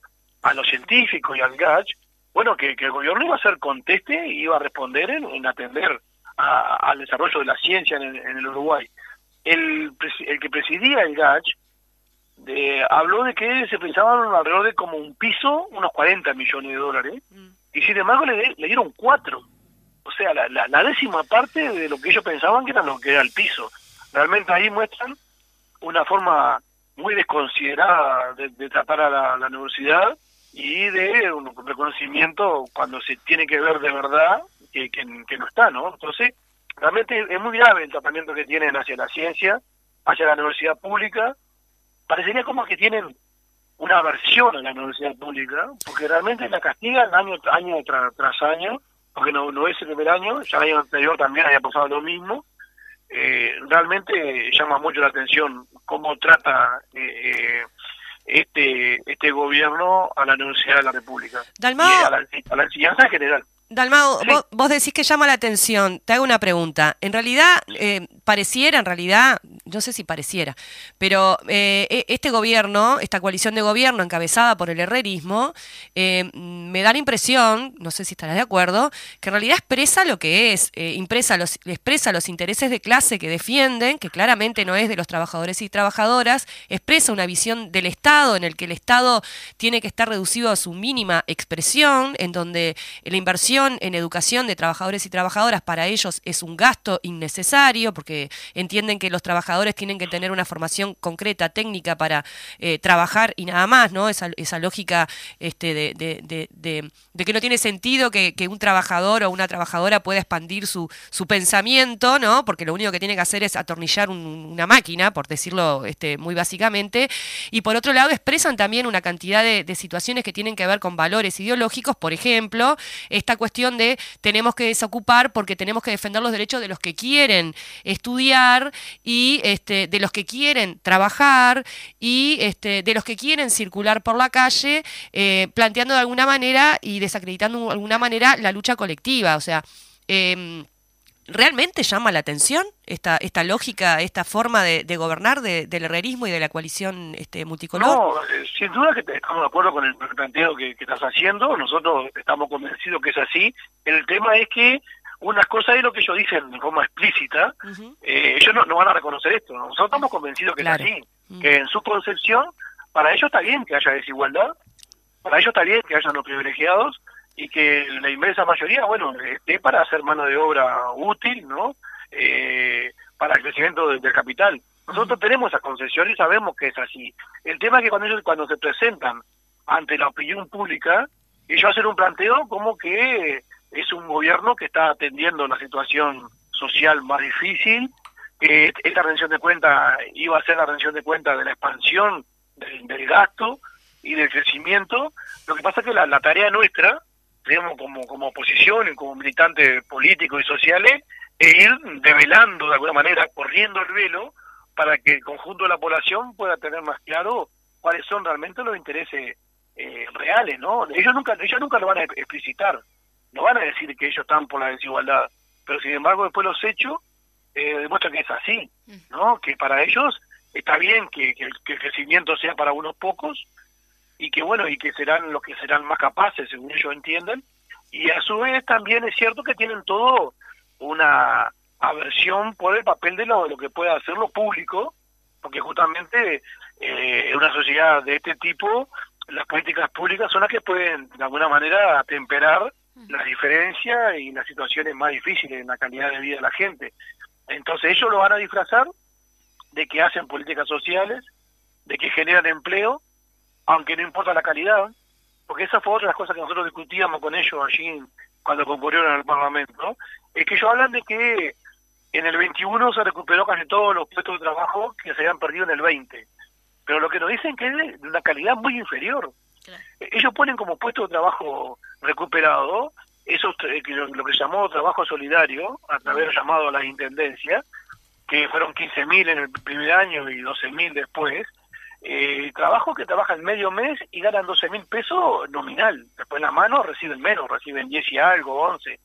a los científicos y al GACH, bueno, que, el gobierno iba a hacer conteste y iba a responder en, atender al desarrollo de la ciencia en el, Uruguay. El, el que presidía el GACH de, habló de que se pensaban alrededor de como un piso, unos 40 millones de dólares, mm. y sin embargo le, le dieron cuatro. O sea, la, la, décima parte de lo que ellos pensaban que era lo que era el piso. Realmente ahí muestran una forma muy desconsiderada de, tratar a la, universidad y de un reconocimiento cuando se tiene que ver de verdad que, que, que no está, ¿no? Entonces, realmente es muy grave el tratamiento que tienen hacia la ciencia, hacia la universidad pública, parecería como que tienen una aversión a la universidad pública, porque realmente la castigan año, año tras año, porque no, no es el primer año, ya el año anterior también había pasado lo mismo. Eh, realmente llama mucho la atención cómo trata eh, eh, este este gobierno a la Universidad de la República y a la, a la enseñanza en general. Dalmao, vos, decís que llama la atención. Te hago una pregunta. En realidad, eh, pareciera, en realidad, no sé si pareciera, pero eh, e, este gobierno, esta coalición de gobierno encabezada por el herrerismo, eh, me da la impresión, no sé si estarás de acuerdo, que en realidad expresa lo que es, impresa los, expresa los intereses de clase que defienden, que claramente no es de los trabajadores y trabajadoras, expresa una visión del Estado en el que el Estado tiene que estar reducido a su mínima expresión, en donde la inversión en educación de trabajadores y trabajadoras para ellos es un gasto innecesario porque entienden que los trabajadores tienen que tener una formación concreta, técnica para eh, trabajar y nada más, ¿no? Esa, esa lógica este, de, de, que no tiene sentido que, que, un trabajador o una trabajadora pueda expandir su, su pensamiento, ¿no? Porque lo único que tiene que hacer es atornillar una máquina, por decirlo este, muy básicamente. Y por otro lado, expresan también una cantidad de, situaciones que tienen que ver con valores ideológicos, por ejemplo, esta cuestión cuestión de tenemos que desocupar porque tenemos que defender los derechos de los que quieren estudiar y este, de los que quieren trabajar y este, de los que quieren circular por la calle, eh, planteando de alguna manera y desacreditando de alguna manera la lucha colectiva. O sea, em, ¿Realmente llama la atención esta, esta lógica, esta forma de, gobernar del herrerismo y de la coalición este, multicolor? No, eh, sin duda que estamos de acuerdo con el planteo que, estás haciendo, nosotros estamos convencidos que es así. El tema es que una cosa es lo que ellos dicen de forma explícita, eh, ellos no, van a reconocer esto, nosotros estamos convencidos que es así, mm. que en su concepción, para ellos está bien que haya desigualdad, para ellos está bien que haya los privilegiados, y que la inmensa mayoría, bueno, esté para hacer mano de obra útil, ¿no? Eh, para el crecimiento del, capital. Nosotros tenemos esa concesión y sabemos que es así. El tema es que cuando ellos cuando se presentan ante la opinión pública, ellos hacen un planteo como que es un gobierno que está atendiendo la situación social más difícil, que esta rendición de cuenta iba a ser la rendición de cuenta de la expansión del, gasto y del crecimiento. Lo que pasa es que la tarea nuestra digamos, como, como oposición y como militantes políticos y sociales, e ir develando de alguna manera, corriendo el velo, para que el conjunto de la población pueda tener más claro cuáles son realmente los intereses eh, reales, ¿no? Ellos nunca, ellos nunca lo van a explicitar, no van a decir que ellos están por la desigualdad, pero sin embargo después los hechos eh, demuestran que es así, ¿no? Que para ellos está bien que, que el crecimiento sea para unos pocos, y que bueno, y que serán los que serán más capaces, según ellos entienden, y a su vez también es cierto que tienen todo una aversión por el papel de lo, lo que puede hacer lo público, porque justamente eh, en una sociedad de este tipo, las políticas públicas son las que pueden de alguna manera atemperar las diferencias y las situaciones más difíciles en la calidad de vida de la gente. Entonces ellos lo van a disfrazar de que hacen políticas sociales, de que generan empleo, aunque no importa la calidad, porque esa fue otra de las cosas que nosotros discutíamos con ellos allí cuando concurrieron al Parlamento, ¿no? es que ellos hablan de que en el 21 se recuperó casi todos los puestos de trabajo que se habían perdido en el 20, pero lo que nos dicen que es de una calidad muy inferior. Ellos ponen como puesto de trabajo recuperado eso eh, lo, que llamó trabajo solidario, a través del llamado a la intendencia, que fueron 15.000 en el primer año y 12.000 después, eh, trabajo que trabajan medio mes y ganan 12.000 pesos nominal. Después en la mano reciben menos, reciben 10 y algo, 11.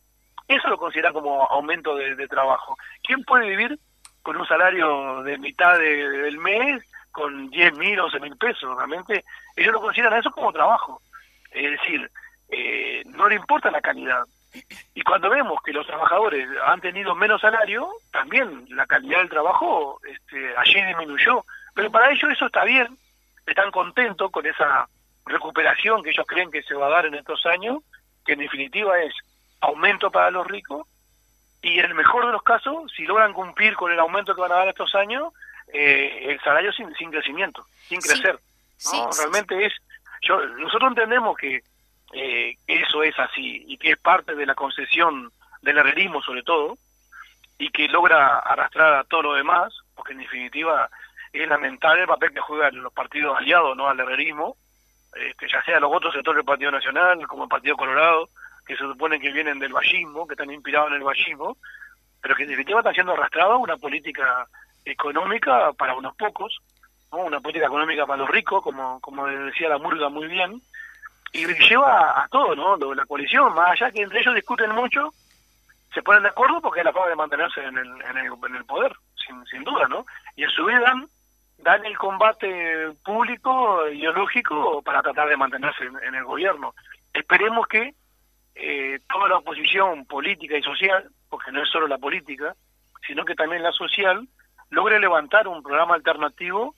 Eso lo consideran como aumento de, trabajo. ¿Quién puede vivir con un salario de mitad del mes con 10.000, 11.000 pesos? Realmente ellos lo consideran eso como trabajo. Es decir, eh, no le importa la calidad. Y cuando vemos que los trabajadores han tenido menos salario, también la calidad del trabajo este, allí disminuyó. Pero para ellos eso está bien, están contentos con esa recuperación que ellos creen que se va a dar en estos años, que en definitiva es aumento para los ricos, y en el mejor de los casos, si logran cumplir con el aumento que van a dar estos años, eh, el salario sin, sin crecimiento, sin crecer. ¿no? Realmente es, yo, nosotros entendemos que eh, eso es así y que es parte de la concesión del herrerismo sobre todo y que logra arrastrar a todo lo demás, porque en definitiva es lamentable el papel que juegan los partidos aliados no al herrerismo, este, ya sea los otros sectores del Partido Nacional como el Partido Colorado, que se supone que vienen del vallismo, que están inspirados en el vallismo, pero que en definitiva están siendo arrastrados a una política económica para unos pocos, ¿no? una política económica para los ricos, como, como decía la Murga muy bien, y lleva a, todo, ¿no? La coalición, más allá que entre ellos discuten mucho, se ponen de acuerdo porque es la forma de mantenerse en el, en el, en el poder, sin, sin duda, ¿no? Y a su vez dan, dan el combate público, ideológico, para tratar de mantenerse en, el gobierno. Esperemos que eh, toda la oposición política y social, porque no es solo la política, sino que también la social, logre levantar un programa alternativo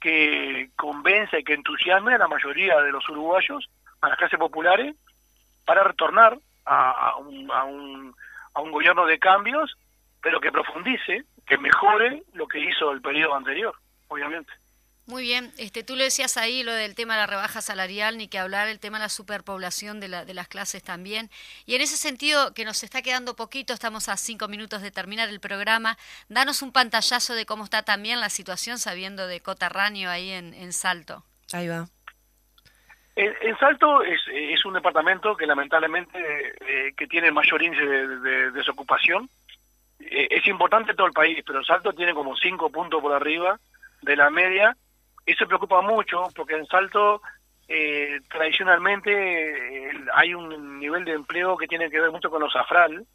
que convenza y que entusiasme a la mayoría de los uruguayos a las clases populares para retornar a, un, a, un, a un gobierno de cambios, pero que profundice, que mejore lo que hizo el periodo anterior, obviamente. Muy bien, este, tú lo decías ahí, lo del tema de la rebaja salarial, ni que hablar, el tema de la superpoblación de, la, de las clases también. Y en ese sentido, que nos está quedando poquito, estamos a cinco minutos de terminar el programa, danos un pantallazo de cómo está también la situación, sabiendo de Cotarraño ahí en, en Salto. Ahí va. En, Salto es, es, un departamento que lamentablemente eh, que tiene mayor índice de, desocupación. Eh, es importante todo el país, pero Salto tiene como cinco puntos por arriba de la media. Eso preocupa mucho porque en Salto eh, tradicionalmente hay un nivel de empleo que tiene que ver mucho con los afral,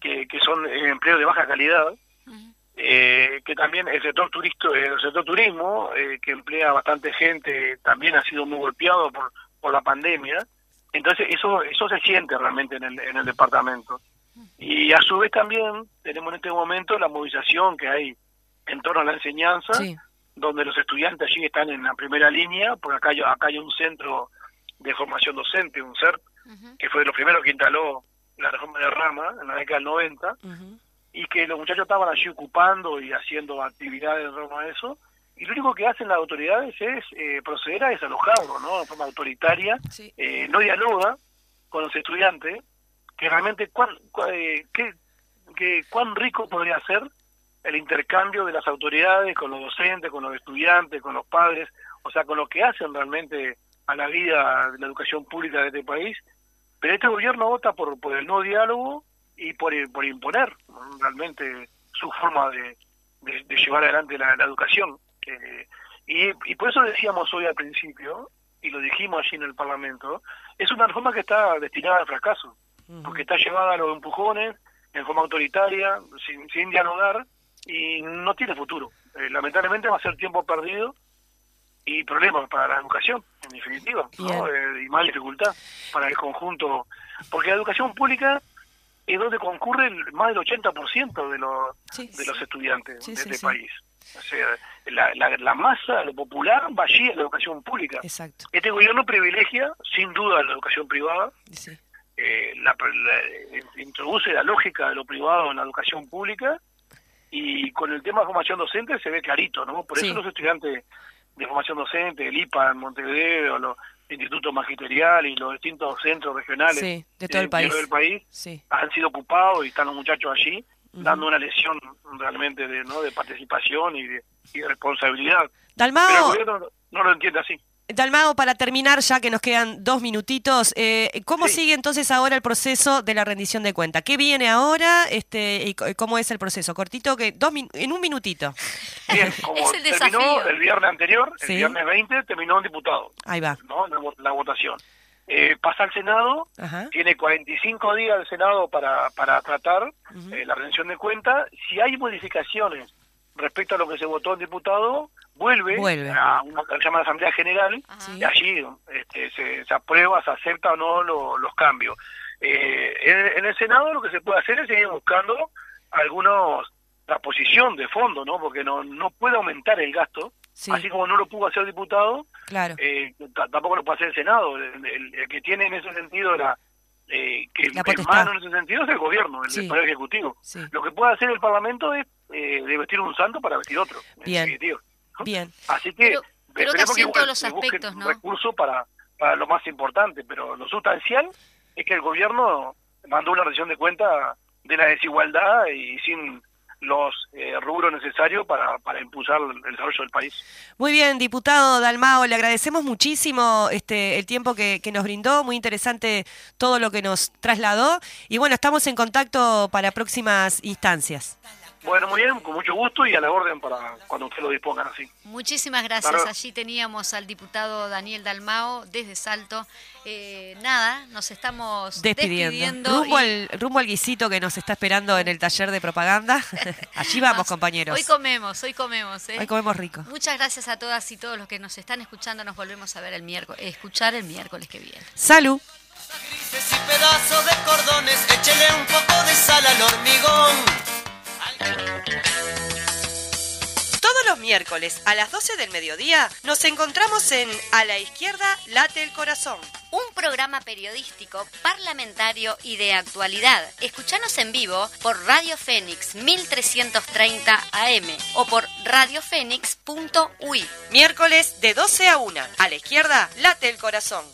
que, que son empleos de baja calidad eh, que también el sector turista, el sector turismo, eh, que emplea bastante gente, también ha sido muy golpeado por, por la pandemia. Entonces eso eso se siente realmente en el, en el departamento. Y a su vez también tenemos en este momento la movilización que hay en torno a la enseñanza, donde los estudiantes allí están en la primera línea, porque acá hay, acá hay un centro de formación docente, un CERT, que fue de los primeros que instaló la reforma de Rama en la década del 90, y que los muchachos estaban allí ocupando y haciendo actividades en torno a eso, y lo único que hacen las autoridades es eh, proceder a desalojarlo, ¿no? De forma autoritaria, eh, no dialoga con los estudiantes, que realmente cuán, eh, qué, que, cuán rico podría ser el intercambio de las autoridades con los docentes, con los estudiantes, con los padres, o sea, con lo que hacen realmente a la vida de la educación pública de este país. Pero este gobierno vota por, por el no diálogo y por, por imponer realmente su forma de, de, llevar adelante la, educación. Eh, y, y por eso decíamos hoy al principio, y lo dijimos allí en el Parlamento, es una reforma que está destinada al fracaso, porque está llevada a los empujones, en forma autoritaria, sin, sin dialogar, y no tiene futuro. Eh, lamentablemente va a ser tiempo perdido y problemas para la educación, en definitiva, eh, y más dificultad para el conjunto, porque la educación pública es donde concurre más del 80% de los, de los estudiantes de este país. O sea, la, la, masa, lo popular, va allí en la educación pública. Exacto. Este gobierno privilegia, sin duda, la educación privada. Eh, la, introduce la lógica de lo privado en la educación pública y con el tema de formación docente se ve clarito, ¿no? Por eso los estudiantes de formación docente, el IPA en Montevideo, los institutos magisteriales y los distintos centros regionales Sí, de todo el eh, país. del país Sí. han sido ocupados y están los muchachos allí dando una lección realmente de, ¿no? de participación y de, y de responsabilidad. Pero el Dalmao, gobierno no lo entiende así. Dalmao, para terminar, ya que nos quedan dos minutitos, eh, ¿cómo Sí. sigue entonces ahora el proceso de la rendición de cuenta? ¿Qué viene ahora este, y cómo es el proceso? Cortito, que dos min- en un minutito. Bien, como Es el terminó desafío. el viernes anterior, Sí. el viernes 20, terminó en diputado, Ahí va. ¿no? La votación. Eh, pasa al Senado, Ajá. tiene 45 días el Senado para, para tratar eh, la rendición de cuenta. Si hay modificaciones respecto a lo que se votó en diputado, vuelve, Vuelve. a una que se llama Asamblea General Ajá. y allí este, se, se aprueba, se acepta o no lo- los cambios. Eh, en, en el Senado lo que se puede hacer es seguir buscando algunos la posición de fondo, ¿no? Porque no no puede aumentar el gasto, Sí, así como no lo pudo hacer el diputado, claro. eh, tampoco lo puede hacer el Senado. El, el- el que tiene en ese sentido la eh, que La en potestad. mano en ese sentido es el gobierno, el Sí. Poder Ejecutivo. Sí. Lo que puede hacer el Parlamento es eh, de vestir un santo para vestir otro. en Bien. Bien. Así que Pero- creo que igual todos los aspectos, ¿no? recursos para, para lo más importante, pero lo sustancial es que el gobierno mandó una rendición de cuenta de la desigualdad y sin los eh, rubros necesarios para, para impulsar el desarrollo del país. Muy bien, diputado Dalmao, le agradecemos muchísimo este el tiempo que, que nos brindó, muy interesante todo lo que nos trasladó y bueno, estamos en contacto para próximas instancias. Bueno, muy bien, con mucho gusto y a la orden para cuando ustedes lo dispongan así. Muchísimas gracias. Allí teníamos al diputado Daniel Dalmao desde Salto. Eh, nada, nos estamos Despidiendo. despidiendo. rumbo, y- al, rumbo al guisito que nos está esperando en el taller de propaganda. Allí vamos, Vamos, compañeros. Hoy comemos, hoy comemos. ¿eh? Hoy comemos rico. Muchas gracias a todas y todos los que nos están escuchando. Nos volvemos a ver el miércoles, escuchar el miércoles que viene. Salud. Grises y pedazos de cordones, échele un poco de sal al hormigón. Todos los miércoles a las 12 del mediodía nos encontramos en A la izquierda late el corazón. Un programa periodístico, parlamentario y de actualidad. Escuchanos en vivo por Radio Fénix 1330 AM o por radiofénix.ui. Miércoles de 12 a 1. A la izquierda late el corazón.